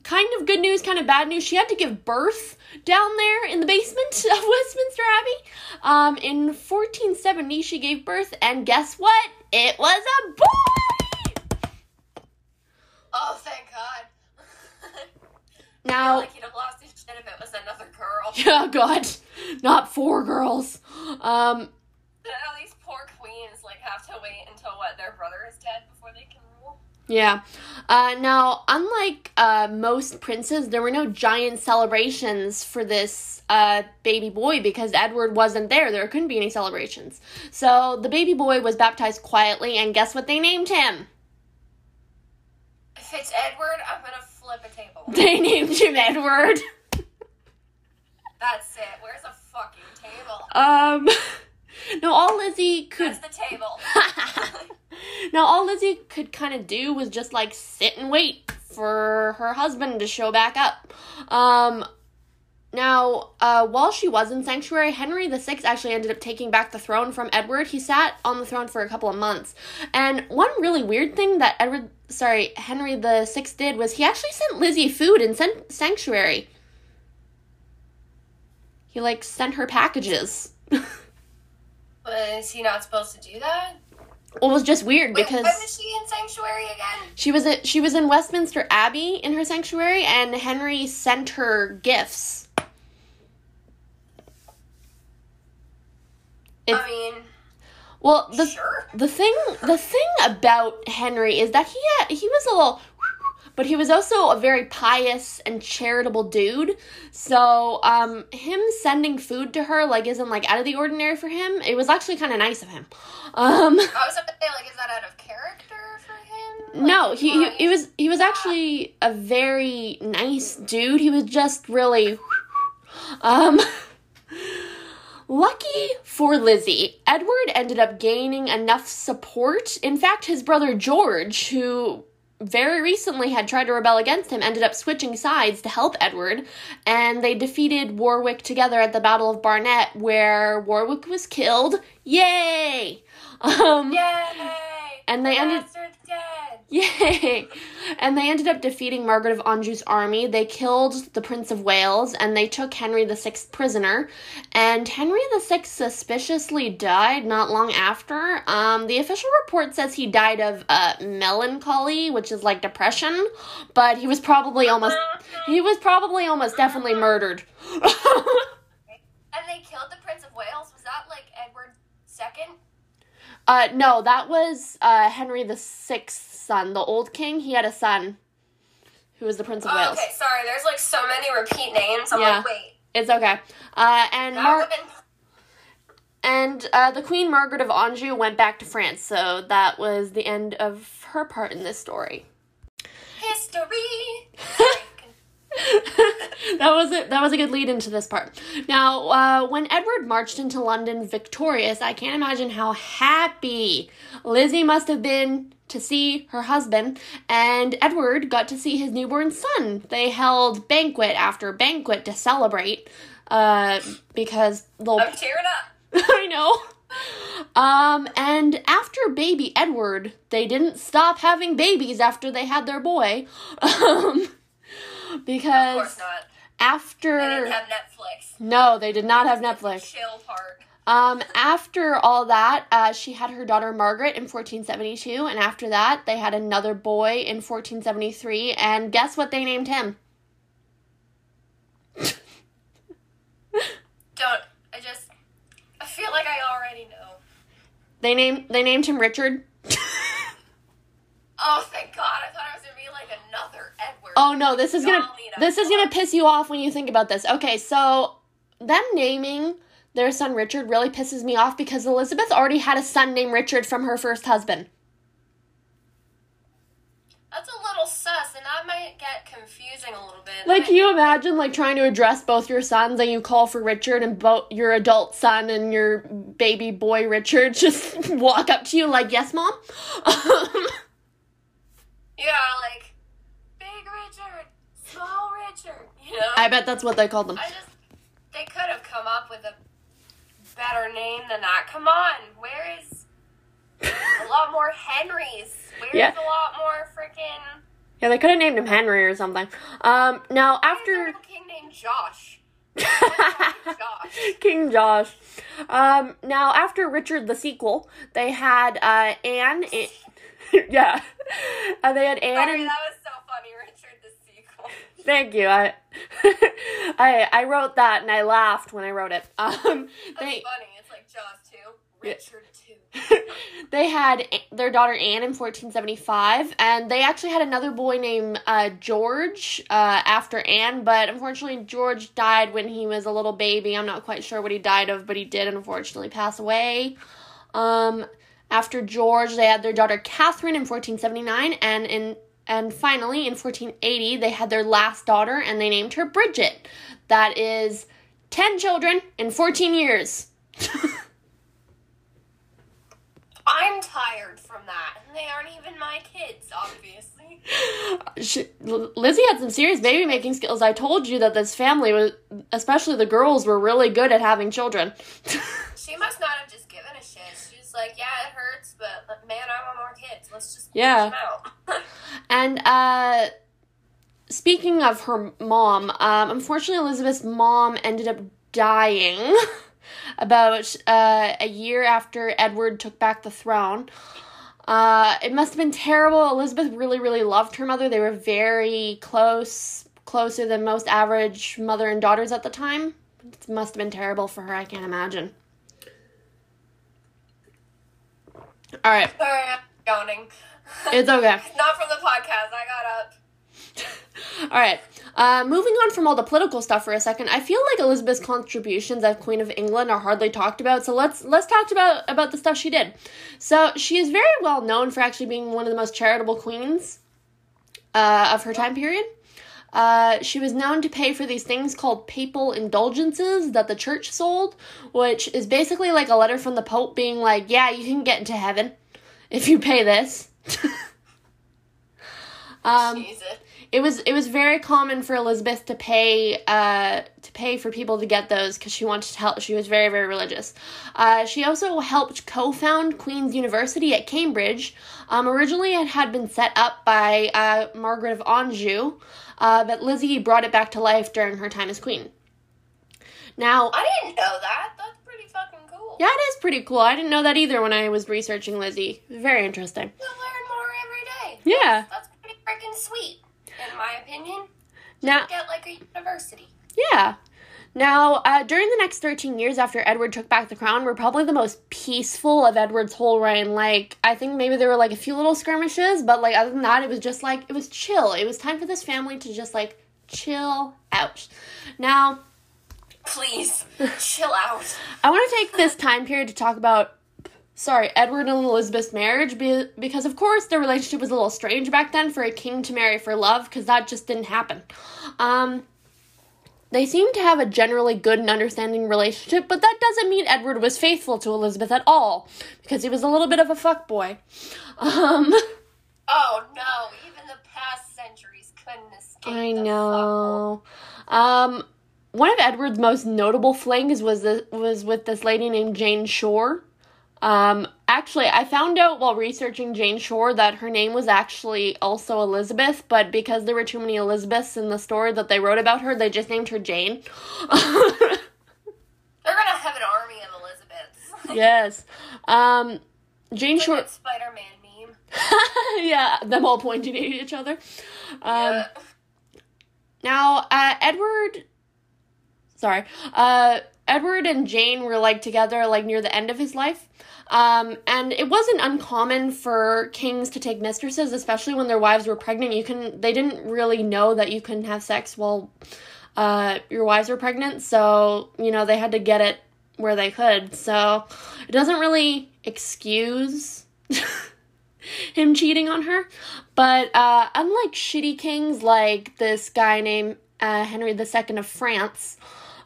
kind of good news, kind of bad news. She had to give birth down there in the basement of Westminster Abbey. Um in 1470 she gave birth and guess what? It was a boy. Oh, thank God. I feel Now, like he'd have lost his shit if it was another girl. oh god, not four girls. Um Now these poor queens like have to wait until what their brother is dead before they can rule. Yeah. Uh, now, unlike uh, most princes, there were no giant celebrations for this uh, baby boy because Edward wasn't there. There couldn't be any celebrations. So the baby boy was baptized quietly, and guess what they named him? If it's Edward, I'm gonna flip a table. They named him Edward. That's it. Where's the fucking table? Um, no, all Lizzie could. Where's the table? now, all Lizzie could kind of do was just like sit and wait for her husband to show back up. Um, now, uh, while she was in Sanctuary, Henry VI actually ended up taking back the throne from Edward. He sat on the throne for a couple of months. And one really weird thing that Edward, sorry, Henry VI did was he actually sent Lizzie food in san- Sanctuary. He, like, sent her packages. Is he not supposed to do that? Well, it was just weird Wait, because when was she in sanctuary again? she was at, she was in Westminster Abbey in her sanctuary, and Henry sent her gifts. I mean, Well, the sure. the thing the thing about Henry is that he had, he was a little but he was also a very pious and charitable dude. So, um him sending food to her like isn't like out of the ordinary for him. It was actually kind of nice of him. Um I was about to say, like, is that out of character for him? Like, no, he, he he was he was actually a very nice dude. He was just really um Lucky for Lizzie, Edward ended up gaining enough support. In fact, his brother George, who very recently had tried to rebel against him, ended up switching sides to help Edward, and they defeated Warwick together at the Battle of Barnet, where Warwick was killed. Yay! Um, Yay! And they The ended-. Yay! And they ended up defeating Margaret of Anjou's army. They killed the Prince of Wales and they took Henry VI prisoner. And Henry VI suspiciously died not long after. Um, the official report says he died of uh, melancholy, which is like depression, but he was probably almost he was probably almost definitely murdered. And they killed the Prince of Wales. Was that like Edward II? uh, no, that was uh, Henry VI's son, the old king. He had a son who was the Prince of Oh, Wales. okay, sorry. There's like so many repeat names. I'm Yeah. like, wait. It's okay. Uh, and Mar- been and uh, the Queen Margaret of Anjou went back to France, so that was the end of her part in this story. history. that was it. That was a good lead into this part. Now, uh, when Edward marched into London victorious, I can't imagine how happy Lizzie must have been to see her husband, and Edward got to see his newborn son. They held banquet after banquet to celebrate uh, because they'll. I'm tearing up. I know. Um, and after baby Edward, they didn't stop having babies after they had their boy. Um, Of because course not. after. They didn't have Netflix. no, they did not have Netflix. Chill part. Um, after all that, uh, she had her daughter Margaret in 1472, and after that, they had another boy in 1473, and guess what they named him? Don't. I just. I feel like I already know. They named they named him Richard. Oh, thank God! I thought it was gonna be like another Edward. Oh no, this is gonna this is gonna piss you off when you think about this. Okay, so them naming their son Richard really pisses me off because Elizabeth already had a son named Richard from her first husband. That's a little sus, and that might get confusing a little bit. Like, can you imagine like trying to address both your sons and you call for Richard and both your adult son and your baby boy Richard just walk up to you like, "Yes, mom." Yeah, like big Richard, small Richard. You know. I bet that's what they called them. I just they could have come up with a better name than that. Come on, where is a lot more Henrys? Where's Yeah. a lot more freaking Yeah, they could have named him Henry or something. Um, now after little king named Josh? Josh. King Josh. Um, now after Richard the sequel, they had uh Anne. yeah, uh, they had Anne Sorry, and that was so funny, Richard. Thank you. I, I I wrote that and I laughed when I wrote it. Um, That's they funny. It's like Jaws two. Richard two. they had their daughter Anne in 1475, and they actually had another boy named uh, George uh, after Anne, but unfortunately George died when he was a little baby. I'm not quite sure what he died of, but he did unfortunately pass away. Um, after George, they had their daughter Catherine in 1479, and in and finally in 1480 they had their last daughter, and they named her Bridget. That is 10 children in 14 years. I'm tired from that, and they aren't even my kids, obviously. She, Lizzie had some serious baby making skills. I told you that this family was, especially the girls, were really good at having children. She must not have just given a shit. She's like, yeah, it hurts, but but man, I want more kids. Let's just Yeah. And uh, speaking of her mom, um, unfortunately, Elizabeth's mom ended up dying about uh, a year after Edward took back the throne. Uh, it must have been terrible. Elizabeth really, really loved her mother. They were very close, closer than most average mother and daughters at the time. It must have been terrible for her. I can't imagine. All right, Sorry, I'm yawning. it's okay. Not from the podcast. I got up. All right. Uh, moving on from all the political stuff for a second, I feel like Elizabeth's contributions as Queen of England are hardly talked about. So let's let's talk about about the stuff she did. So she is very well known for actually being one of the most charitable queens uh, of her time period. Uh, she was known to pay for these things called papal indulgences that the church sold, which is basically like a letter from the Pope being like, "Yeah, you can get into heaven if you pay this." um, Jesus. it was it was very common for Elizabeth to pay uh, to pay for people to get those because she wanted to help. She was very very religious. Uh, she also helped co-found Queen's University at Cambridge. Um, originally, it had been set up by uh, Margaret of Anjou, uh, but Lizzie brought it back to life during her time as queen. Now, I didn't know that. That's pretty fucking cool. yeah, it is pretty cool. I didn't know that either when I was researching Lizzie. Very interesting. You learn more every day. Yeah. That's pretty freaking sweet, in my opinion. Now, Get like a university. Yeah. Now, uh, during the next 13 years after Edward took back the crown, were probably the most peaceful of Edward's whole reign. Like, I think maybe there were like a few little skirmishes, but like other than that, it was just like, it was chill. It was time for this family to just like chill out. Now, Please, chill out. I want to take this time period to talk about, sorry, Edward and Elizabeth's marriage be- because, of course, their relationship was a little strange back then for a king to marry for love because that just didn't happen. Um, they seem to have a generally good and understanding relationship, but that doesn't mean Edward was faithful to Elizabeth at all, because he was a little bit of a fuckboy. Um, oh no, even the past centuries couldn't escape. I know. Um, one of Edward's most notable flings was the, was with this lady named Jane Shore. Um, actually, I found out while researching Jane Shore that her name was actually also Elizabeth, but because there were too many Elizabeths in the story that they wrote about her, they just named her Jane. They're gonna have an army of Elizabeths. yes. Um, Jane Like Shore. that Spider-Man meme. yeah, them all pointing at each other. Um, yeah. Now, uh, Edward. Sorry. Uh, Edward and Jane were like together like near the end of his life. Um, and it wasn't uncommon for kings to take mistresses, especially when their wives were pregnant. You can they didn't really know that you couldn't have sex while uh, your wives were pregnant, so you know they had to get it where they could. So it doesn't really excuse him cheating on her. But uh, unlike shitty kings like this guy named uh, Henry II of France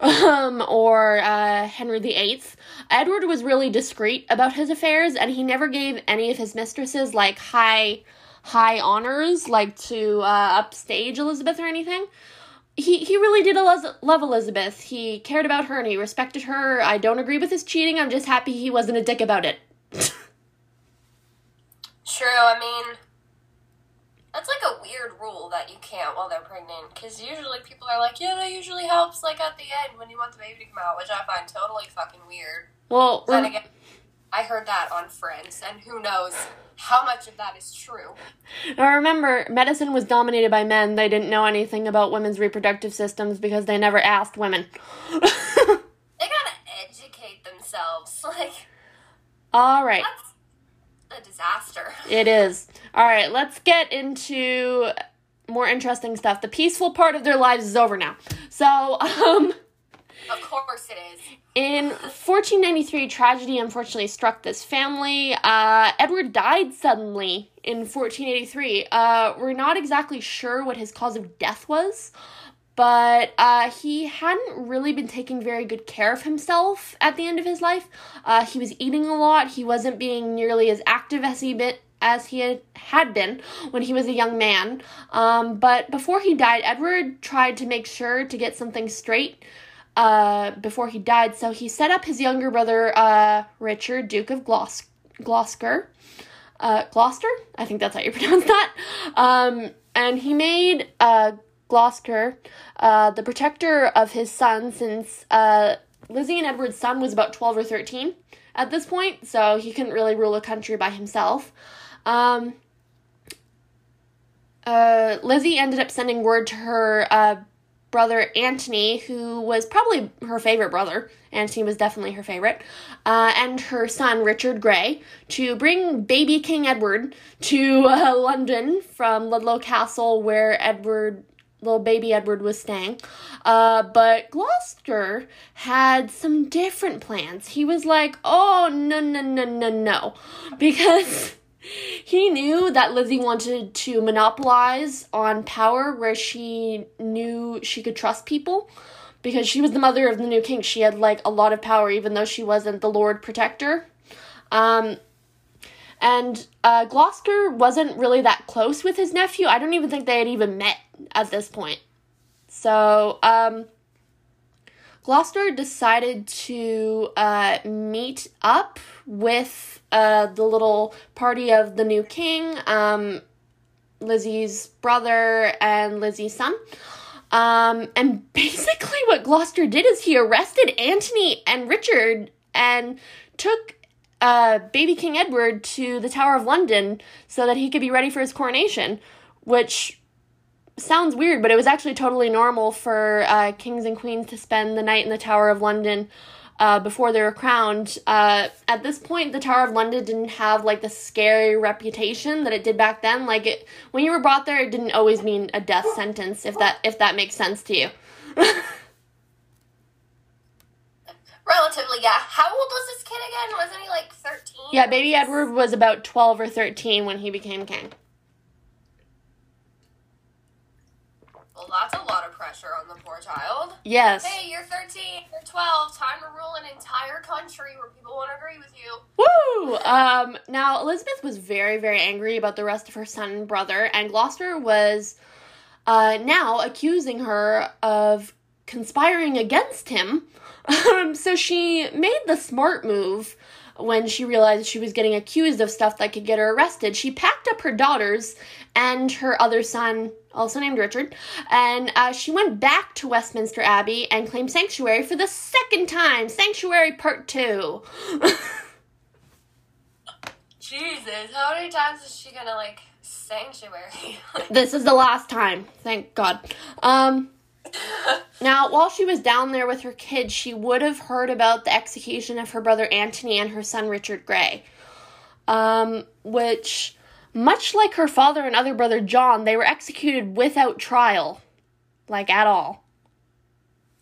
um, or uh, Henry VIII, Edward was really discreet about his affairs, and he never gave any of his mistresses like high high honors, like to uh, upstage Elizabeth or anything. He, he really did Eliz- love Elizabeth. He cared about her and he respected her. I don't agree with his cheating. I'm just happy he wasn't a dick about it. True. I mean, that's like a weird rule that you can't while they're pregnant. Because usually people are like, yeah, that usually helps like at the end when you want the baby to come out, which I find totally fucking weird. well, Then again, I heard that on Friends, and who knows how much of that is true. Now remember, medicine was dominated by men. They didn't know anything about women's reproductive systems because they never asked women. They gotta educate themselves. Like All right, that's a disaster. it is. All right, let's get into more interesting stuff. The peaceful part of their lives is over now. So, um, Of course it is. in 1493, tragedy unfortunately struck this family. Uh, Edward died suddenly in 1483. Uh, we're not exactly sure what his cause of death was, but uh, he hadn't really been taking very good care of himself at the end of his life. Uh, he was eating a lot. He wasn't being nearly as active as he been as he had, had been when he was a young man. Um, but before he died, Edward tried to make sure to get something straight uh, before he died. So he set up his younger brother, uh, Richard, Duke of Glos- Gloucester. Uh, Gloucester? I think that's how you pronounce that. Um, and he made uh, Gloucester uh, the protector of his son since uh, Lizzie and Edward's son was about 12 or 13 at this point, so he couldn't really rule a country by himself. Um, uh, Lizzie ended up sending word to her uh, brother Antony, who was probably her favorite brother. Antony was definitely her favorite, uh, and her son Richard Grey to bring baby King Edward to uh, London from Ludlow Castle, where Edward, little baby Edward, was staying. Uh, but Gloucester had some different plans. He was like, "Oh no no no no no," because he knew that Lizzie wanted to monopolize on power where she knew she could trust people because she was the mother of the new king. She had like a lot of power even though she wasn't the lord protector. Um and uh, Gloucester wasn't really that close with his nephew. I don't even think they had even met at this point. So, um, Gloucester decided to uh, meet up with uh, the little party of the new king, um, Lizzie's brother, and Lizzie's son. Um, and basically, what Gloucester did is he arrested Antony and Richard and took uh, baby King Edward to the Tower of London so that he could be ready for his coronation, which sounds weird, but it was actually totally normal for uh, kings and queens to spend the night in the Tower of London uh, before they were crowned. Uh, at this point, the Tower of London didn't have like the scary reputation that it did back then. Like it, when you were brought there, it didn't always mean a death sentence. If that if that makes sense to you. Relatively, yeah. How old was this kid again? Wasn't he like 13? yeah, baby Edward was about twelve or thirteen when he became king. Well, that's a lot of pressure on the poor child. Yes. Hey, you're 13, you're 12, time to rule an entire country where people won't agree with you. Woo! Um, now, Elizabeth was very, very angry about the rest of her son and brother, and Gloucester was uh, now accusing her of conspiring against him. Um, so she made the smart move when she realized she was getting accused of stuff that could get her arrested. She packed up her daughters and her other son, also named Richard, and uh, she went back to Westminster Abbey and claimed sanctuary for the second time. Sanctuary Part 2. Jesus, how many times is she gonna, like, sanctuary? this is the last time, thank God. Um, now, while she was down there with her kids, she would have heard about the execution of her brother Antony and her son Richard Grey. Um, which, much like her father and other brother John, they were executed without trial. Like, at all.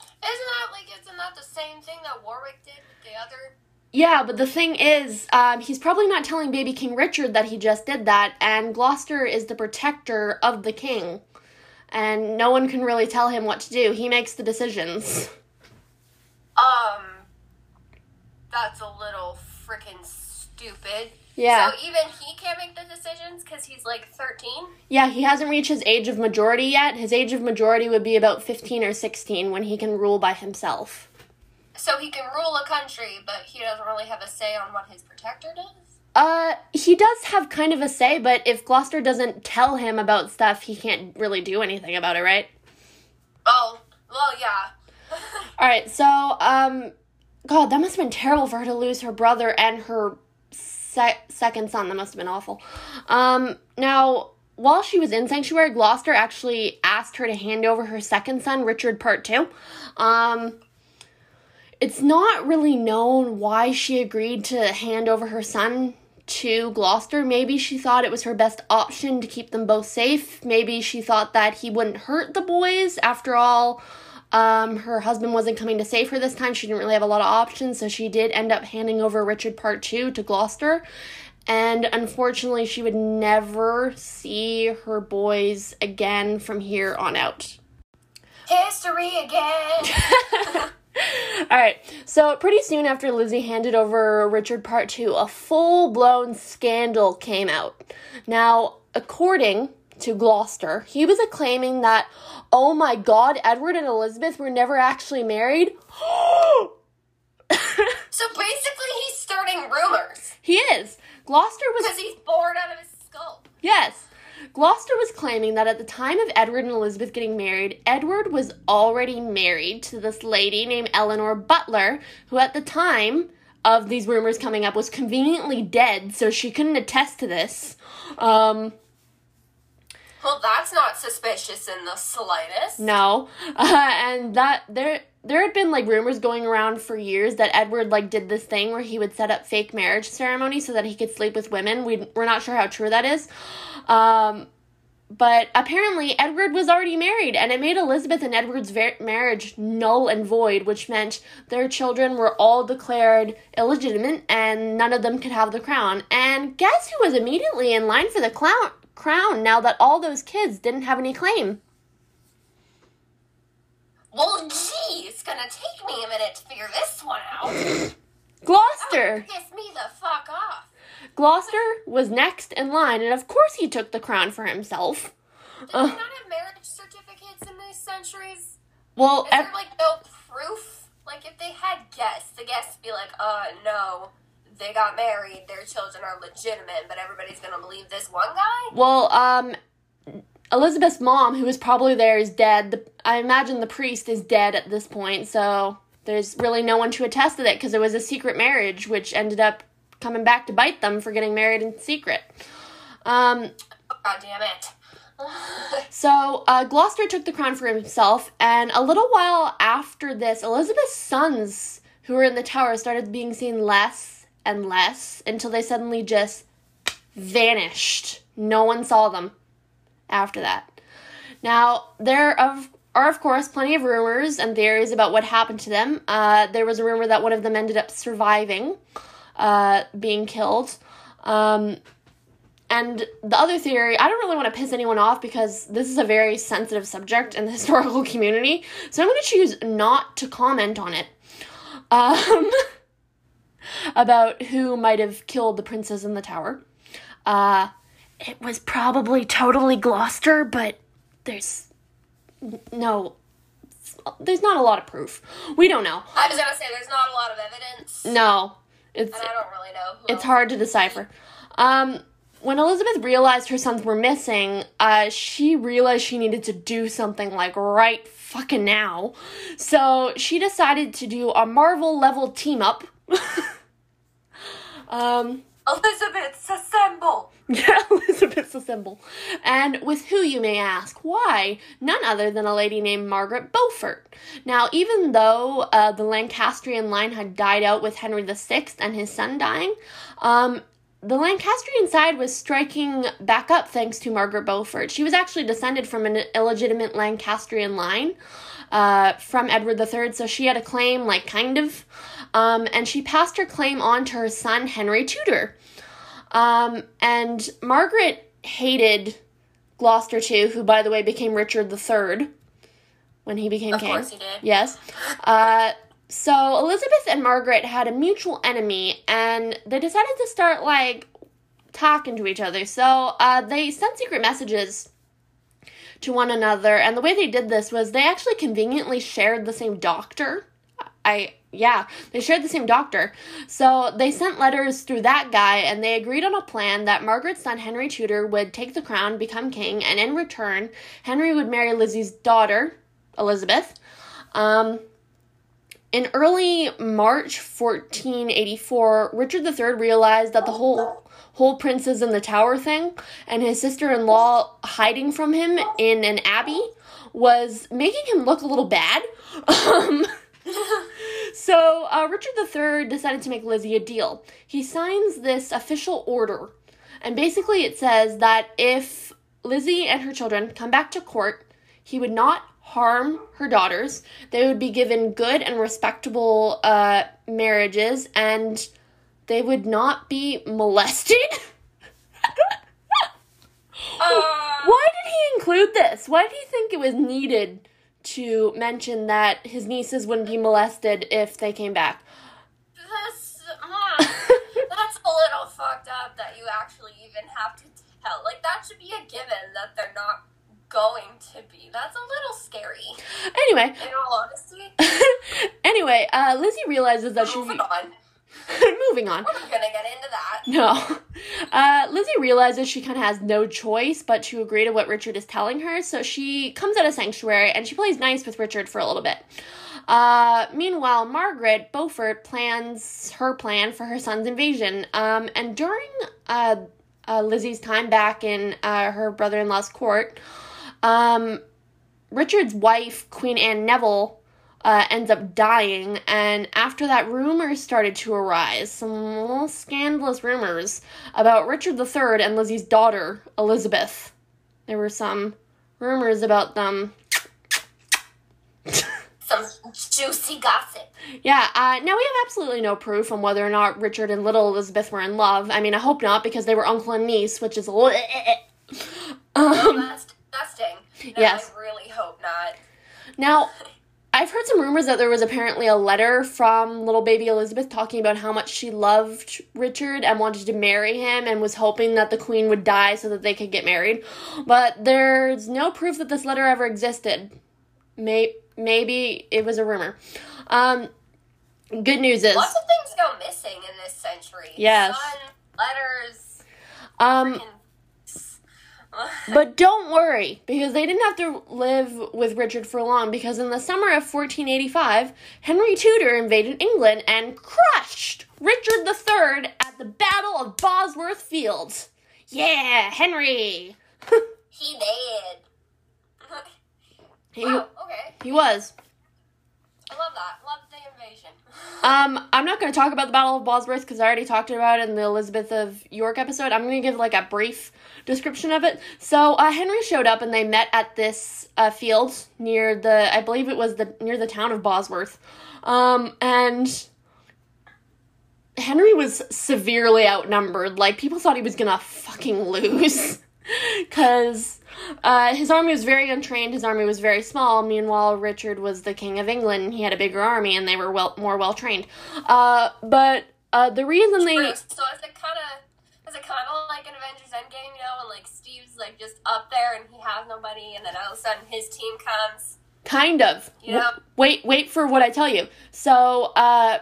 Isn't that, like, isn't that the same thing that Warwick did with the other? Yeah, but the thing is, um, he's probably not telling baby King Richard that he just did that, and Gloucester is the protector of the king and no one can really tell him what to do. He makes the decisions. Um, that's a little freaking stupid. Yeah. So even he can't make the decisions because he's like 13? Yeah, he hasn't reached his age of majority yet. His age of majority would be about 15 or 16 when he can rule by himself. So he can rule a country, but he doesn't really have a say on what his protector does? Uh, he does have kind of a say, but if Gloucester doesn't tell him about stuff, he can't really do anything about it, right? Oh, well, yeah. All right, so um, God, that must have been terrible for her to lose her brother and her se- second son. That must have been awful. Um, now, while she was in Sanctuary, Gloucester actually asked her to hand over her second son, Richard Part Two. Um, it's not really known why she agreed to hand over her son to Gloucester. Maybe she thought it was her best option to keep them both safe. Maybe she thought that he wouldn't hurt the boys. After all, um, her husband wasn't coming to save her this time. She didn't really have a lot of options, so she did end up handing over Richard Part 2 to Gloucester. And unfortunately, she would never see her boys again from here on out. History again! All right. So pretty soon after Lizzie handed over Richard Part 2, a full-blown scandal came out. Now, according to Gloucester, he was claiming that, oh my god, Edward and Elizabeth were never actually married. so basically, he's starting rumors. He is. Gloucester was. Because he's bored out of his skull. Yes. Gloucester was claiming that at the time of Edward and Elizabeth getting married, Edward was already married to this lady named Eleanor Butler, who at the time of these rumors coming up was conveniently dead, so she couldn't attest to this. Um, well, that's not suspicious in the slightest. No, uh, and that there there had been like rumors going around for years that Edward like did this thing where he would set up fake marriage ceremonies so that he could sleep with women. We we're not sure how true that is. Um, but apparently Edward was already married and it made Elizabeth and Edward's ver- marriage null and void, which meant their children were all declared illegitimate and none of them could have the crown. And guess who was immediately in line for the clown- crown now that all those kids didn't have any claim? Well, gee, it's gonna take me a minute to figure this one out. Gloucester! Piss me the fuck off. Gloucester was next in line, and of course he took the crown for himself. Did uh, they not have marriage certificates in these centuries? Well, is there like no proof? Like if they had guests, the guests would be like, "Uh, no, they got married, their children are legitimate, but everybody's gonna believe this one guy." Well, um, Elizabeth's mom, who was probably there, is dead. The, I imagine the priest is dead at this point, so there's really no one to attest to that because it was a secret marriage, which ended up coming back to bite them for getting married in secret. Um, God damn it. so uh, Gloucester took the crown for himself, and a little while after this, Elizabeth's sons, who were in the tower, started being seen less and less until they suddenly just vanished. No one saw them after that. Now, there are, of course, plenty of rumors and theories about what happened to them. Uh, there was a rumor that one of them ended up surviving uh, being killed. Um, and the other theory, I don't really want to piss anyone off because this is a very sensitive subject in the historical community, so I'm going to choose not to comment on it. Um, about who might have killed the princess in the tower. Uh, it was probably totally Gloucester, but there's no there's not a lot of proof. We don't know. I was gonna say there's not a lot of evidence. No, it's and I don't really know. it's hard to decipher. Um, when Elizabeth realized her sons were missing, uh, she realized she needed to do something like right fucking now. So she decided to do a Marvel level team up. Um, Elizabeth's assemble. Yeah, Elizabeth's assemble. And with who, you may ask? Why? None other than a lady named Margaret Beaufort. Now, even though uh, the Lancastrian line had died out with Henry VI and his son dying, um, the Lancastrian side was striking back up thanks to Margaret Beaufort. She was actually descended from an illegitimate Lancastrian line uh, from Edward III, so she had a claim, like, kind of. Um, and she passed her claim on to her son, Henry Tudor. Um, and Margaret hated Gloucester too, who, by the way, became Richard III when he became Of king. Of course he did. Yes. Uh, so Elizabeth and Margaret had a mutual enemy, and they decided to start like talking to each other. So uh, they sent secret messages to one another, and the way they did this was they actually conveniently shared the same doctor. I yeah, they shared the same doctor. So they sent letters through that guy and they agreed on a plan that Margaret's son Henry Tudor would take the crown, become king, and in return, Henry would marry Lizzie's daughter, Elizabeth. Um, in early March 1484, Richard III realized that the whole whole princes in the tower thing and his sister-in-law hiding from him in an abbey was making him look a little bad. Um, so uh, Richard III decided to make Lizzie a deal. He signs this official order, and basically it says that if Lizzie and her children come back to court, he would not harm her daughters. They would be given good and respectable uh, marriages, and they would not be molested. Uh, Why did he include this? Why did he think it was needed to mention that his nieces wouldn't be molested if they came back? that's, uh, that's a little fucked up that you actually even have to tell. Like, that should be a given that they're not going to be. That's a little scary, Anyway, in all honesty. anyway, uh, Lizzie realizes that she. Moving on. moving on. We're not gonna get into that. No. Uh, Lizzie realizes she kind of has no choice but to agree to what Richard is telling her, so she comes out of sanctuary and she plays nice with Richard for a little bit. Uh, meanwhile, Margaret Beaufort plans her plan for her son's invasion. Um, and during uh, uh, Lizzie's time back in uh, her brother in law's court, um, Richard's wife, Queen Anne Neville, uh, ends up dying, and after that, rumors started to arise. Some little scandalous rumors about Richard III and Lizzie's daughter, Elizabeth. There were some rumors about them. Some juicy gossip. Yeah, uh, now we have absolutely no proof on whether or not Richard and little Elizabeth were in love. I mean, I hope not, because they were uncle and niece, which is. Um, that's disgusting. No, Yes. I really hope not. Now, I've heard some rumors that there was apparently a letter from little baby Elizabeth talking about how much she loved Richard and wanted to marry him and was hoping that the queen would die so that they could get married. But there's no proof that this letter ever existed. May- maybe it was a rumor. Um, good news is. Lots of things go missing in this century. Yes. Sun, letters, Um, But don't worry, because they didn't have to live with Richard for long, because in the summer of 1485, Henry Tudor invaded England and crushed Richard III at the Battle of Bosworth Fields. Yeah, Henry! he did. he, wow, okay. he was. I love that. Love Um, I'm not going to talk about the Battle of Bosworth because I already talked about it in the Elizabeth of York episode. I'm going to give like a brief description of it. So uh, Henry showed up and they met at this uh, field near the, I believe it was the near the town of Bosworth, um, and Henry was severely outnumbered. Like people thought he was gonna fucking lose, because uh, his army was very untrained. His army was very small. Meanwhile, Richard was the king of England. He had a bigger army, and they were well more well trained. Uh, but uh, the reason they So is it kind of is it kind of like an Avengers Endgame, you know, and like Steve's like just up there and he has nobody, and then all of a sudden his team comes. kind of You know? wait wait for what I tell you. So uh,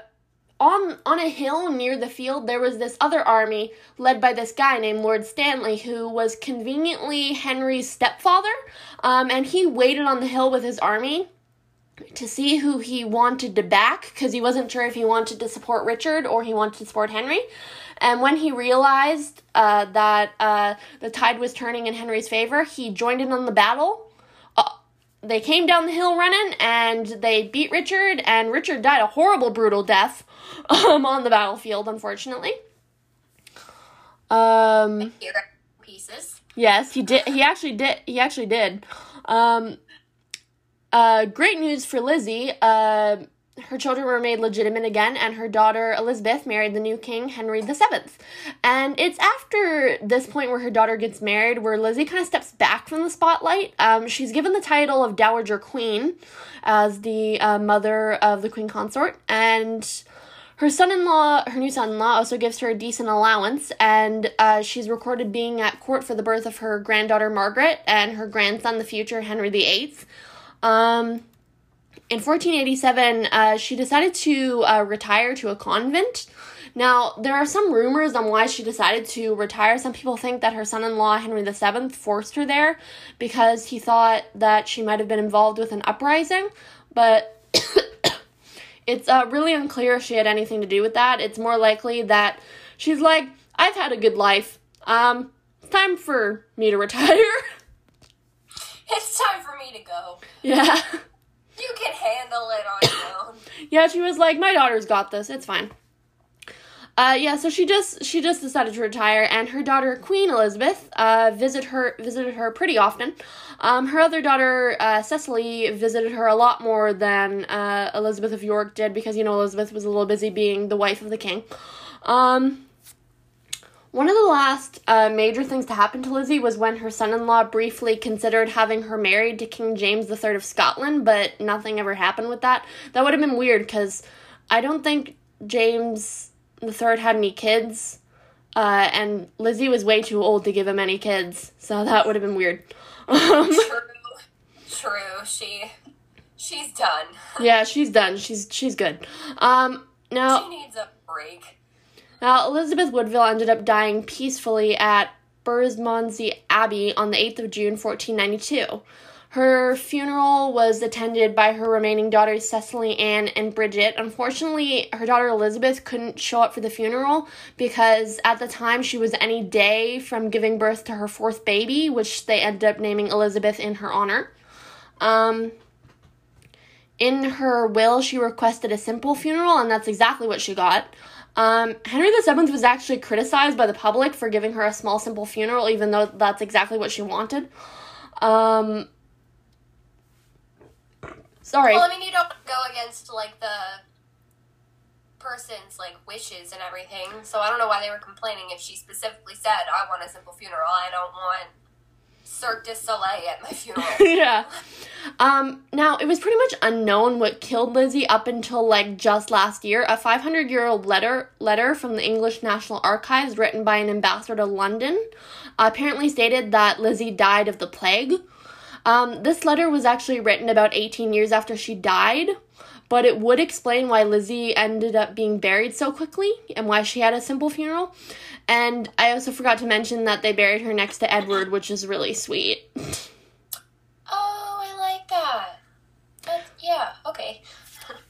on on a hill near the field, there was this other army led by this guy named Lord Stanley, who was conveniently Henry's stepfather, um, and he waited on the hill with his army to see who he wanted to back because he wasn't sure if he wanted to support Richard or he wanted to support Henry. And when he realized uh, that uh, the tide was turning in Henry's favor, he joined in on the battle. Uh, they came down the hill running and they beat Richard, and Richard died a horrible, brutal death um, on the battlefield, unfortunately. Um, pieces. Yes, he did. He actually did. He actually did. Um, uh, great news for Lizzie. Uh, her children were made legitimate again, and her daughter Elizabeth married the new king, Henry the Seventh. And it's after this point where her daughter gets married, where Lizzie kind of steps back from the spotlight. Um, she's given the title of Dowager Queen as the uh, mother of the queen consort, and her son-in-law, her new son-in-law, also gives her a decent allowance, and uh, she's recorded being at court for the birth of her granddaughter Margaret and her grandson, the future Henry VIII. Um, in 1487, uh, she decided to uh, retire to a convent. Now, there are some rumors on why she decided to retire. Some people think that her son in law, Henry VII, forced her there because he thought that she might have been involved with an uprising, but it's uh, really unclear if she had anything to do with that. It's more likely that she's like, I've had a good life. Um, it's time for me to retire. It's time for me to go. yeah. You can handle it on your own. Yeah, she was like, my daughter's got this. It's fine. Uh, yeah, so she just she just decided to retire, and her daughter Queen Elizabeth uh, visit her visited her pretty often. Um, her other daughter uh, Cecily visited her a lot more than uh, Elizabeth of York did because you know Elizabeth was a little busy being the wife of the king. Um, one of the last uh, major things to happen to Lizzie was when her son in law briefly considered having her married to King James III of Scotland, but nothing ever happened with that. That would have been weird because I don't think James III had any kids, uh, and Lizzie was way too old to give him any kids, so that would have been weird. Um, True. True. She she's done. yeah, she's done. She's she's good. Um, now. She needs a break. Now, Elizabeth Woodville ended up dying peacefully at Bermondsey Abbey on the 8th of June, 1492. Her funeral was attended by her remaining daughters, Cecily, Anne, and Bridget. Unfortunately, her daughter Elizabeth couldn't show up for the funeral because at the time she was any day from giving birth to her fourth baby, which they ended up naming Elizabeth in her honor. Um, in her will, she requested a simple funeral, and that's exactly what she got. Um, Henry VII was actually criticized by the public for giving her a small, simple funeral, even though that's exactly what she wanted. Um, sorry. Well, I mean, you don't go against like the person's like wishes and everything. So I don't know why they were complaining if she specifically said, "I want a simple funeral. I don't want Cirque du Soleil at my funeral." yeah. Um, now, it was pretty much unknown what killed Lizzie up until like just last year. A 500 year old letter letter from the English National Archives, written by an ambassador to London, apparently stated that Lizzie died of the plague. Um, this letter was actually written about 18 years after she died, but it would explain why Lizzie ended up being buried so quickly and why she had a simple funeral. And I also forgot to mention that they buried her next to Edward, which is really sweet. oh, I like that. That yeah. Okay.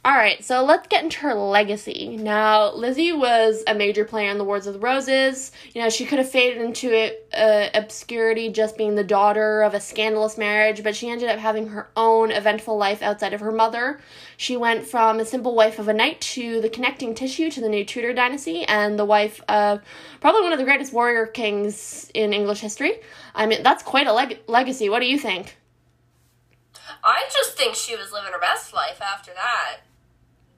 All right, so let's get into her legacy. Now, Lizzie was a major player in the Wars of the Roses. You know, she could have faded into uh, obscurity just being the daughter of a scandalous marriage, but she ended up having her own eventful life outside of her mother. She went from a simple wife of a knight to the connecting tissue to the new Tudor dynasty and the wife of probably one of the greatest warrior kings in English history. I mean, that's quite a leg- legacy. What do you think? I just think she was living her best life after that.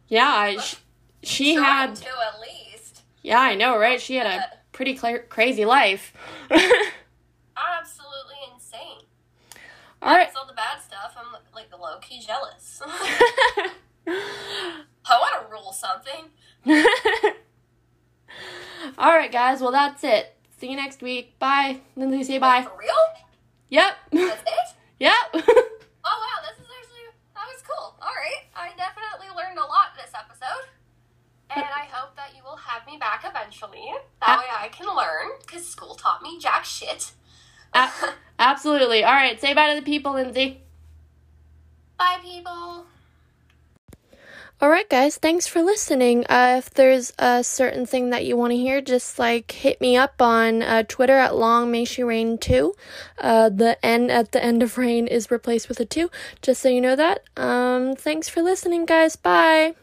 Yeah, I, sh- she had to at least. Yeah, I know, right? She had a pretty cla crazy life. Absolutely insane. All right. That's all the bad stuff. I'm like low key jealous. I want to rule something. All right, guys. Well, that's it. See you next week. Bye. Lindsey, say bye. For real? Yep. That's it? yep. Oh wow, this is actually that was cool. All right, I definitely learned a lot this episode, and I hope that you will have me back eventually. That way I can learn because school taught me jack shit. Absolutely. All right. Say bye to the people, Lindsey. Bye, people. All right, guys. Thanks for listening. Uh, if there's a certain thing that you want to hear, just like hit me up on uh, Twitter at Long May She Reign Two. Uh, the N at the end of reign is replaced with a two. Just so you know that. Um, thanks for listening, guys. Bye.